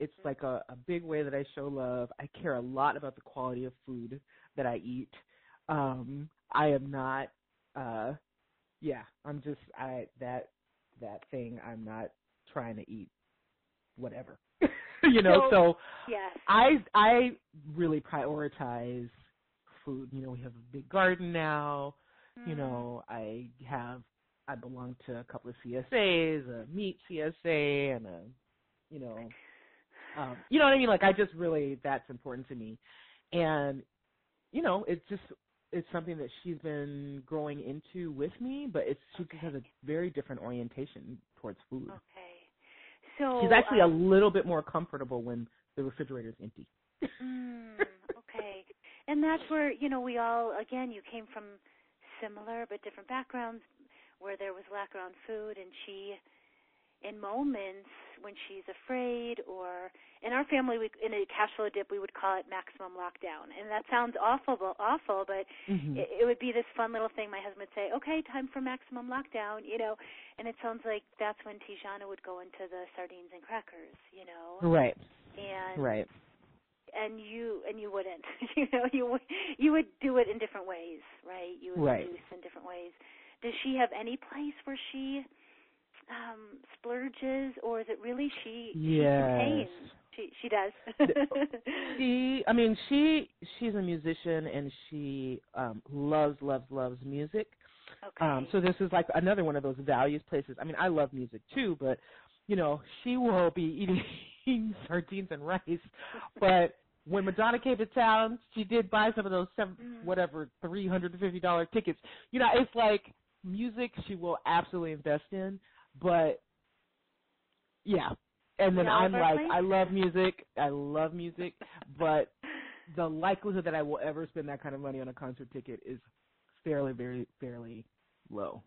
it's like a, a big way that i show love i care a lot about the quality of food that i eat um i am not uh yeah i'm just i that that thing i'm not trying to eat whatever you know So- so Yes. I I really prioritize food. You know, we have a big garden now. You Mm. know, I have I belong to a couple of CSAs, a meat CSA, and a you know, um, you know what I mean. Like I just really that's important to me, and you know, it's just it's something that she's been growing into with me, but it's she just has a very different orientation towards food. Okay. So She's actually um, a little bit more comfortable when the refrigerator is empty. Mm, okay. And that's where, you know, we all, again, you came from similar but different backgrounds where there was lack around food, and she, in moments when she's afraid, or in our family, we, in a cash flow dip, we would call it maximum lockdown. And that sounds awful, but awful, but Mm-hmm. it, it would be this fun little thing. My husband would say, "Okay, time for maximum lockdown," you know, and it sounds like that's when Tijana would go into the sardines and crackers, you know, Right. and Right. and you and you wouldn't you know you would you would do it in different ways right you would Right. produce in different ways does she have any place where she um splurges or is it really she she Yes. contains she she does She I mean she she's a musician and she um loves loves loves music. okay Um so this is like another one of those values places. I mean I love music too, but you know, she will be eating sardines and rice. But when Madonna came to town, she did buy some of those seven Mm. whatever, three hundred and fifty dollar tickets. You know, it's like music she will absolutely invest in, but yeah. And then all I'm like? I love music, I love music, but the likelihood that I will ever spend that kind of money on a concert ticket is fairly, very, fairly low.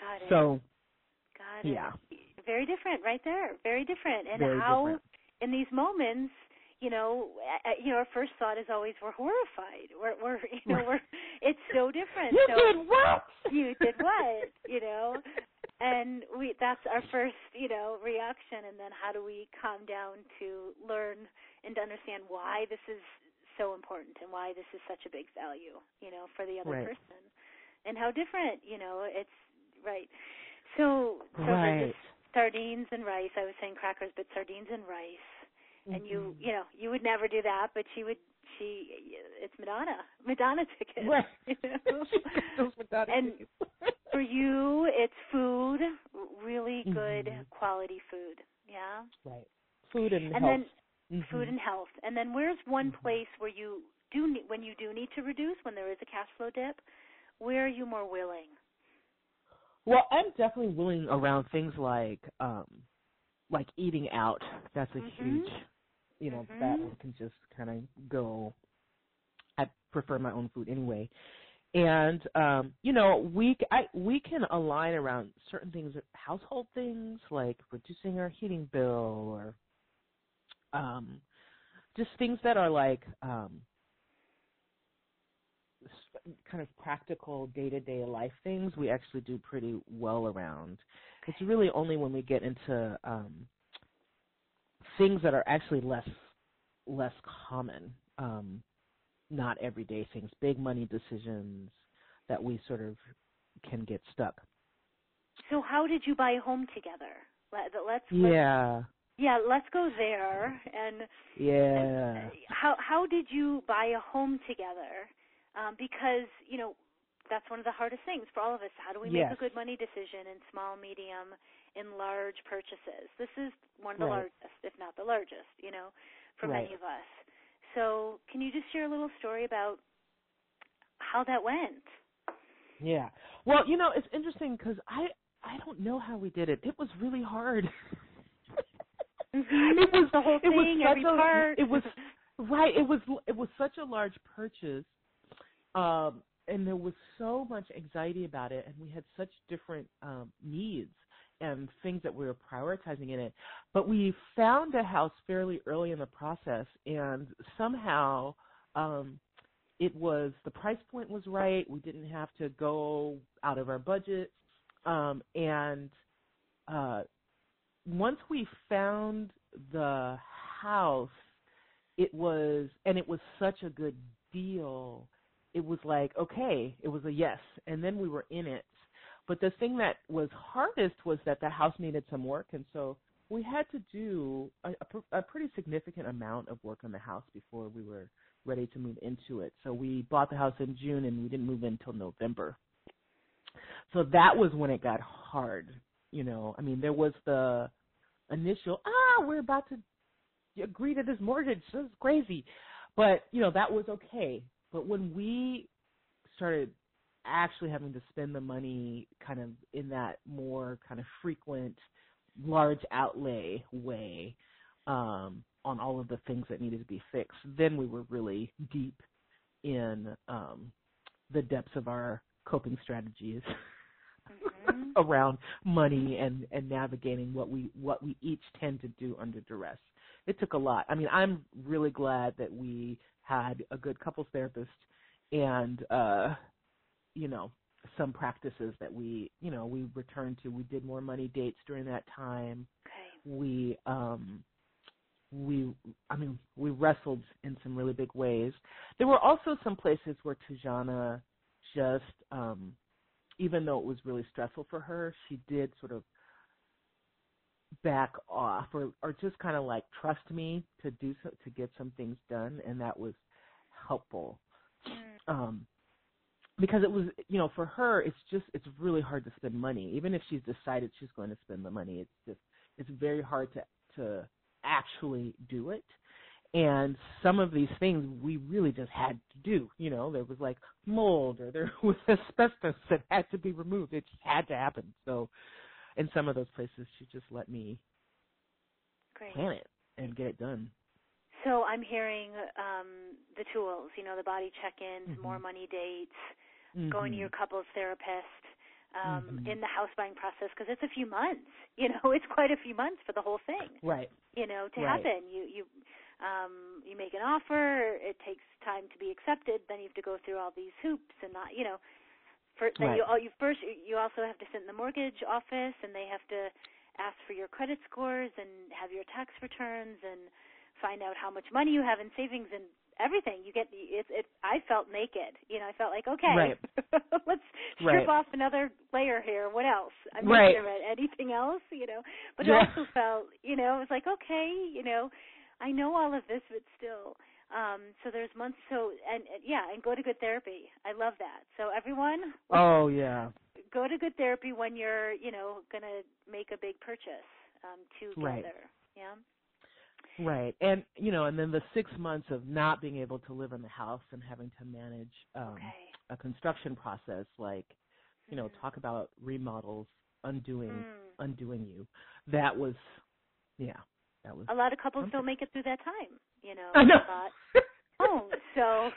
got it So got it yeah, very different right there very different and very how different. in these moments, you know, you know, our first thought is always we're horrified. We're, we're, you know, we're. It's so different. You so did what? you did what? You know, and we. That's our first, you know, reaction. And then how do we calm down to learn and to understand why this is so important and why this is such a big value, you know, for the other Right. person, and how different, you know, it's right. So, so Right. sardines and rice. I was saying crackers, but sardines and rice. And you, Mhm. you know, you would never do that, but she would. She, it's Madonna, Madonna tickets. Right. You know? Those Madonna And tickets. For you, it's food, really good Mhm. quality food. Yeah. right. Food and, And health. then Mhm. food and health. And then where's one Mhm. place where you do ne- when you do need to reduce when there is a cash flow dip? Where are you more willing? Well, I'm definitely willing around things like um like eating out. That's a Mhm. huge you know, that Mhm. one can just kind of go I prefer my own food anyway. And um, you know, we I we can align around certain things, household things like reducing our heating bill or um just things that are like um kind of practical day-to-day life things we actually do pretty well around. It's really only when we get into um things that are actually less less common, um not everyday things, big money decisions that we sort of can get stuck. So how did you buy a home together? Let, let's let's Yeah. yeah, let's go there. And Yeah. how how did you buy a home together? Um, because you know that's one of the hardest things for all of us. How do we make Yes. a good money decision in small, medium, in large purchases? This is one of the Right. largest, if not the largest, you know, for Right. many of us. So, can you just share a little story about how that went? Yeah. Well, you know, it's interesting because I I don't know how we did it. It was really hard. Mm-hmm. It was the whole it was thing, such every a, part. It was right. It was it was such a large purchase, um, and there was so much anxiety about it, and we had such different um, needs and things that we were prioritizing in it. But we found a house fairly early in the process, and somehow um, it was the price point was right. We didn't have to go out of our budget, um, and uh, once we found the house, it was and it was such a good deal. It was like okay, it was a yes, and then we were in it. But the thing that was hardest was that the house needed some work, and so we had to do a, a, a pretty significant amount of work on the house before we were ready to move into it. So we bought the house in June, and we didn't move in until November. So that was when it got hard. You know, I mean, there was the initial ah, we're about to agree to this mortgage. This is crazy, but you know that was okay. But when we started actually having to spend the money kind of in that more kind of frequent large outlay way um on all of the things that needed to be fixed then we were really deep in um the depths of our coping strategies mm-hmm. around money and and navigating what we what we each tend to do under duress it took a lot i mean i'm really glad that we had a good couples therapist and uh you know some practices that we you know we returned to we did more money dates during that time okay. we um we i mean we wrestled in some really big ways there were also some places where Tijana just um even though it was really stressful for her she did sort of back off or or just kind of like trust me to do so to get some things done and that was helpful Mm. um because it was you know for her it's just it's really hard to spend money. Even if she's decided she's going to spend the money it's just it's very hard to to actually do it. And some of these things we really just had to do you know there was like mold or there was asbestos that had to be removed. It just had to happen. So in some of those places she just let me Great. plan it and get it done. So I'm hearing um, the tools, you know, the body check-ins, Mhm. more money dates, going to your couples therapist, um, Mhm. in the house buying process because it's a few months. You know, it's quite a few months for the whole thing. right You know, to Right. happen. You you um, you make an offer. It takes time to be accepted. Then you have to go through all these hoops and not, you know. For, then you, all you first you also have to sit in the mortgage office and they have to ask for your credit scores and have your tax returns and find out how much money you have in savings and everything. You get it's it. I felt naked. You know, I felt like okay, Right. let's strip Right. off another layer here. What else? I'm Right. thinking of it. Anything else? You know, but Yeah. it also felt you know it was like okay, you know, I know all of this, but still. Um, so there's months. So and, and yeah, and go to good therapy. I love that. So everyone, oh yeah go to good therapy when you're you know gonna make a big purchase um, Right. together. Yeah. Right. And you know, and then the six months of not being able to live in the house and having to manage um Okay. a construction process like, you know, Mhm. talk about remodels undoing Mm. undoing you. That was yeah, that was A lot of couples something. don't make it through that time. You know. I know. thought, oh, so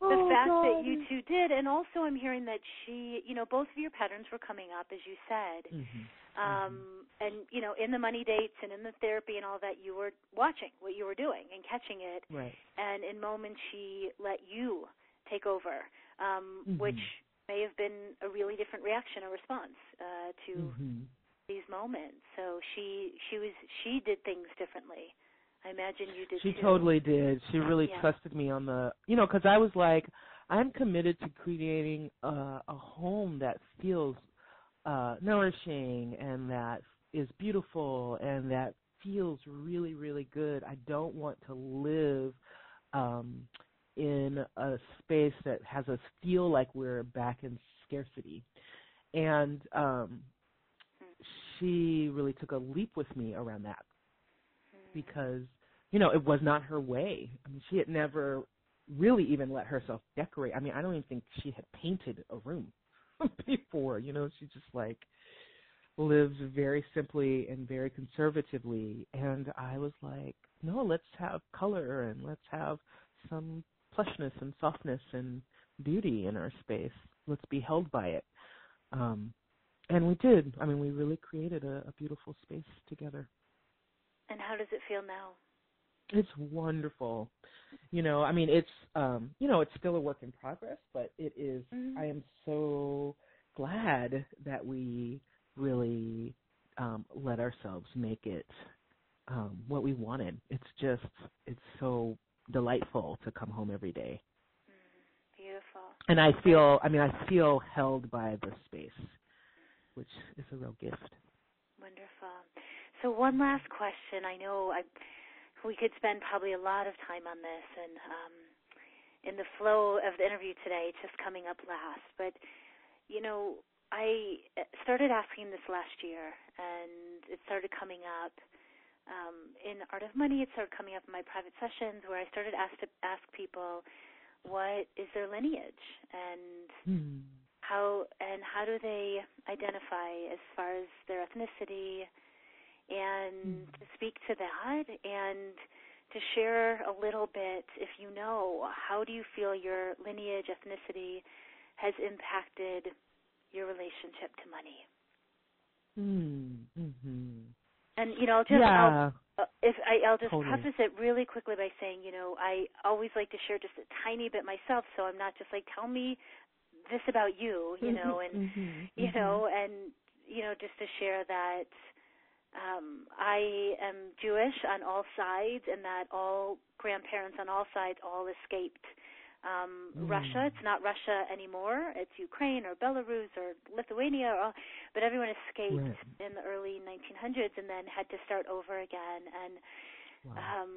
the Oh, fact God. that you two did, and also I'm hearing that she, you know, both of your patterns were coming up, as you said. Mhm. Um, and you know, in the money dates and in the therapy and all that, you were watching what you were doing and catching it. Right. And in moments, she let you take over, um, Mhm. which may have been a really different reaction or response uh, to Mhm. these moments. So she she was she did things differently. I imagine you did She too. totally did. She really Yeah. trusted me on the, you know, because I was like, I'm committed to creating a, a home that feels uh, nourishing and that is beautiful and that feels really, really good. I don't want to live um, in a space that has us feel like we're back in scarcity. And um, she really took a leap with me around that because you know it was not her way. I mean, she had never really even let herself decorate. I mean, I don't even think she had painted a room before. You know, she just like lives very simply and very conservatively. And I was like, no, let's have color and let's have some plushness and softness and beauty in our space. Let's be held by it. Um, and we did. I mean, we really created a, a beautiful space together. And how does it feel now? It's wonderful. You know, I mean, it's um, you know, it's still a work in progress, but it is, mm-hmm. I am so glad that we really um, let ourselves make it um, what we wanted. It's just, it's so delightful to come home every day. Mm, beautiful. And I feel, I mean, I feel held by the space, which is a real gift. Wonderful. So one last question. I know I, we could spend probably a lot of time on this, and um, in the flow of the interview today, it's just coming up last. But you know, I started asking this last year, and it started coming up um, in Art of Money. It started coming up in my private sessions where I started ask to ask people what is their lineage and hmm. how and how do they identify as far as their ethnicity, and hmm. to speak to that and to share a little bit, if you know, how do you feel your lineage, ethnicity has impacted your relationship to money. Mm-hmm. And you know, I'll just yeah. I'll, uh, if I, I'll just totally. preface it really quickly by saying, you know, I always like to share just a tiny bit myself, so I'm not just like, tell me this about you, you know, and mm-hmm. you know, and you know, just to share that um, I am Jewish on all sides, and that all grandparents on all sides all escaped um, mm. Russia. It's not Russia anymore. It's Ukraine or Belarus or Lithuania, or, all, but everyone escaped right. in the early 1900s and then had to start over again. And wow. um,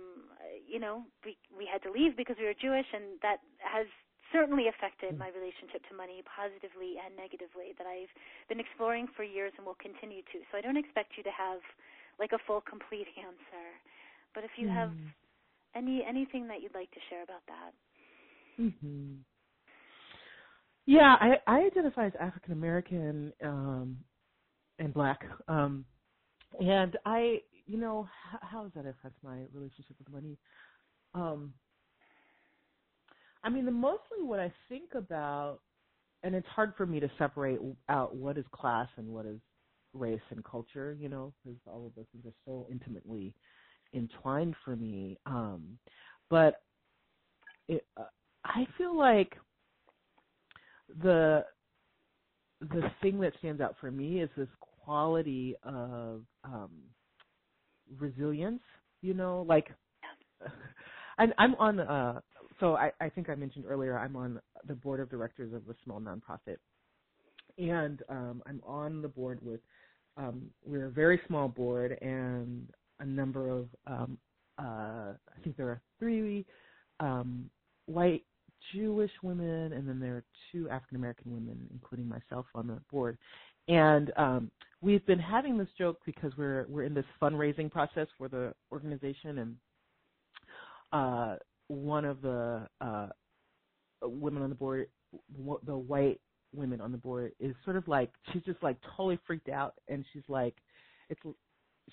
you know, we we had to leave because we were Jewish, and that has certainly affected mm. my relationship to money positively and negatively that I've been exploring for years and will continue to. So I don't expect you to have like a full complete answer. But if you mm. have any anything that you'd like to share about that. Mm-hmm. Yeah, I, I identify as African American um, and black, um, and I, you know, how, how does that affect my relationship with money? Um, I mean, the mostly what I think about, and it's hard for me to separate out what is class and what is race and culture, you know, because all of those things are so intimately entwined for me. Um, but it, uh, I feel like the the thing that stands out for me is this quality of um resilience you know like and i'm on uh so i i think i mentioned earlier i'm on the board of directors of a small nonprofit and um i'm on the board with um we're a very small board and a number of um uh i think there are three um white Jewish women, and then there are two African American women, including myself, on the board. And um, we've been having this joke because we're we're in this fundraising process for the organization, and uh, one of the uh, women on the board, the white women on the board, is sort of like she's just like totally freaked out, and she's like, it's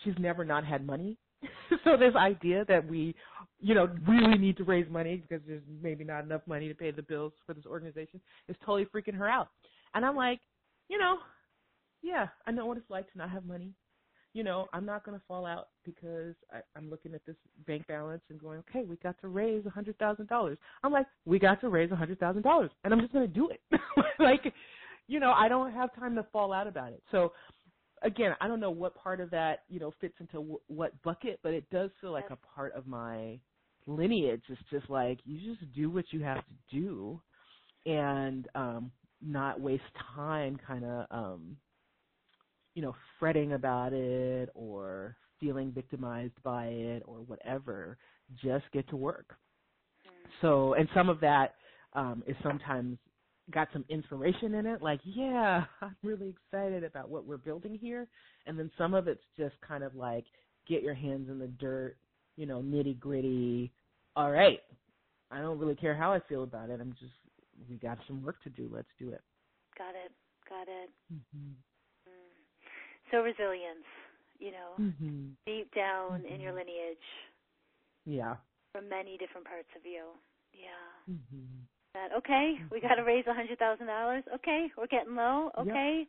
she's never not had money so this idea that we, you know, really need to raise money because there's maybe not enough money to pay the bills for this organization is totally freaking her out. And I'm like, you know, yeah, I know what it's like to not have money. You know, I'm not going to fall out because I, I'm looking at this bank balance and going, okay, we got to raise a hundred thousand dollars. I'm like, we got to raise a hundred thousand dollars, and I'm just going to do it. like, you know, I don't have time to fall out about it. So again, I don't know what part of that you know fits into w- what bucket, but it does feel like a part of my lineage. It's just like you just do what you have to do, and um, not waste time, kind of um, you know, fretting about it or feeling victimized by it or whatever. Just get to work. Mm. So, and some of that um, is sometimes got some inspiration in it, like, yeah, I'm really excited about what we're building here. And then some of it's just kind of like, get your hands in the dirt, you know, nitty gritty. All right, I don't really care how I feel about it. I'm just, we got some work to do. Let's do it. Got it. Got it. Mm-hmm. So resilience, you know, Mm-hmm. deep down in your Mhm. lineage Yeah. from many different parts of you. Yeah. Mm-hmm. That okay, we got to raise a hundred thousand dollars. Okay, we're getting low. Yep. Okay.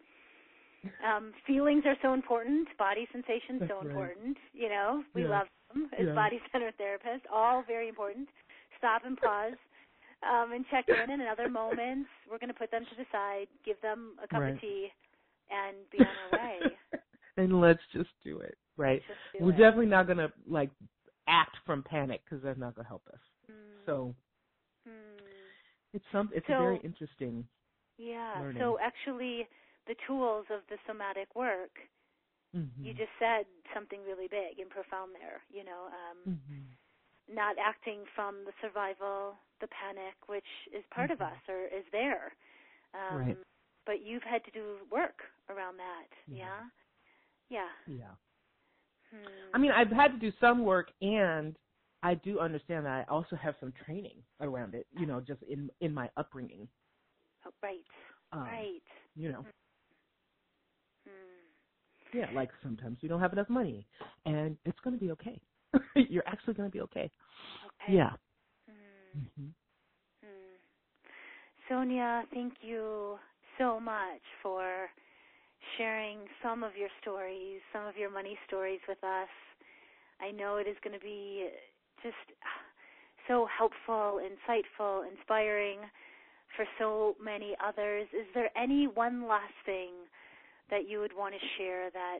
Um, feelings are so important. Body sensations That's so right. important. You know, we Yeah. love them as Yeah. body centered therapists. All very important. Stop and pause. Um, and check in in other moments. We're going to put them to the side, give them a cup Right. of tea, and be on our way. and let's just do it, right? Do We're it. definitely not gonna like act from panic because that's not gonna help us. Mm, So mm. it's some. It's So- very interesting. Yeah. learning. So actually, the tools of the somatic work, Mm-hmm. you just said something really big and profound there. You know, um, Mm-hmm. not acting from the survival, the panic, which is part of Mhm. us or is there. Um, Right. But you've had to do work around that. Yeah. Yeah. Yeah. Yeah. Hmm. I mean, I've had to do some work, and I do understand that I also have some training around it. You know, just in in my upbringing. Oh, right. Um, right. You know, Hmm. yeah, like sometimes you don't have enough money, and it's going to be okay. You're actually going to be okay. Okay. Yeah. Hmm. hmm Hmm. Sonya, thank you so much for sharing some of your stories, some of your money stories with us. I know it is going to be just so helpful, insightful, inspiring for so many others. Is there any one last thing that you would want to share that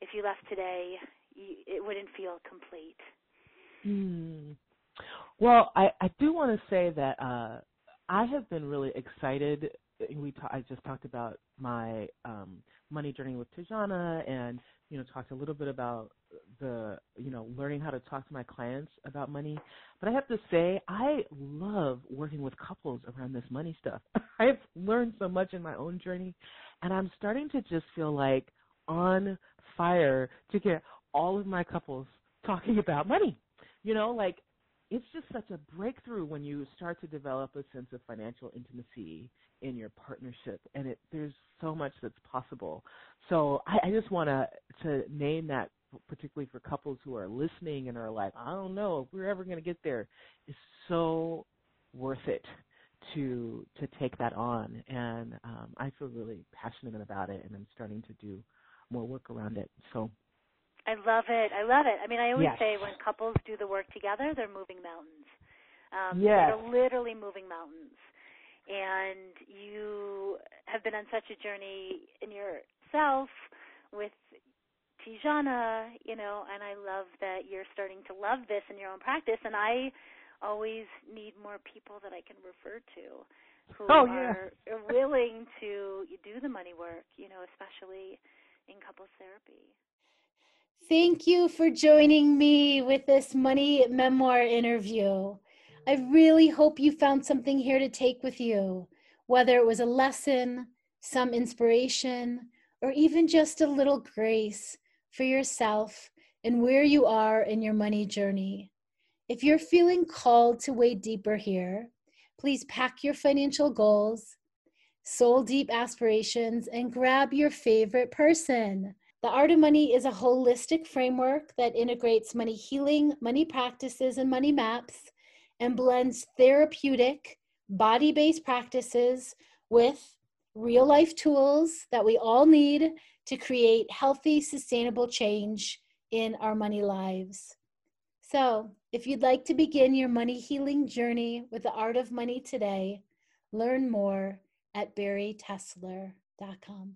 if you left today, it wouldn't feel complete? Hmm. Well, I, I do want to say that uh, I have been really excited. We ta- I just talked about my um, money journey with Tijana, and you know talked a little bit about the you know learning how to talk to my clients about money. But I have to say, I love working with couples around this money stuff. I've learned so much in my own journey, and I'm starting to just feel like on fire to get all of my couples talking about money. You know, like it's just such a breakthrough when you start to develop a sense of financial intimacy in your partnership and it there's so much that's possible. So i, I just want to to name that particularly for couples who are listening and are like i don't know if we're ever going to get there it's so worth it to to take that on. And um i feel really passionate about it and i'm starting to do more work around it. So I love it. I love it. I mean, I always Yes. say when couples do the work together, they're moving mountains. Um, Yes. They're literally moving mountains. And you have been on such a journey in yourself with Tijana, you know, and I love that you're starting to love this in your own practice. And I always need more people that I can refer to who Oh, are willing to do the money work, you know, especially in couples therapy. Thank you for joining me with this money memoir interview. I really hope you found something here to take with you, whether it was a lesson, some inspiration, or even just a little grace for yourself and where you are in your money journey. If you're feeling called to wade deeper here, please pack your financial goals, soul deep aspirations, and grab your favorite person. The Art of Money is a holistic framework that integrates money healing, money practices, and money maps and blends therapeutic, body based practices with real life tools that we all need to create healthy, sustainable change in our money lives. So, if you'd like to begin your money healing journey with the Art of Money today, learn more at baritessler.com.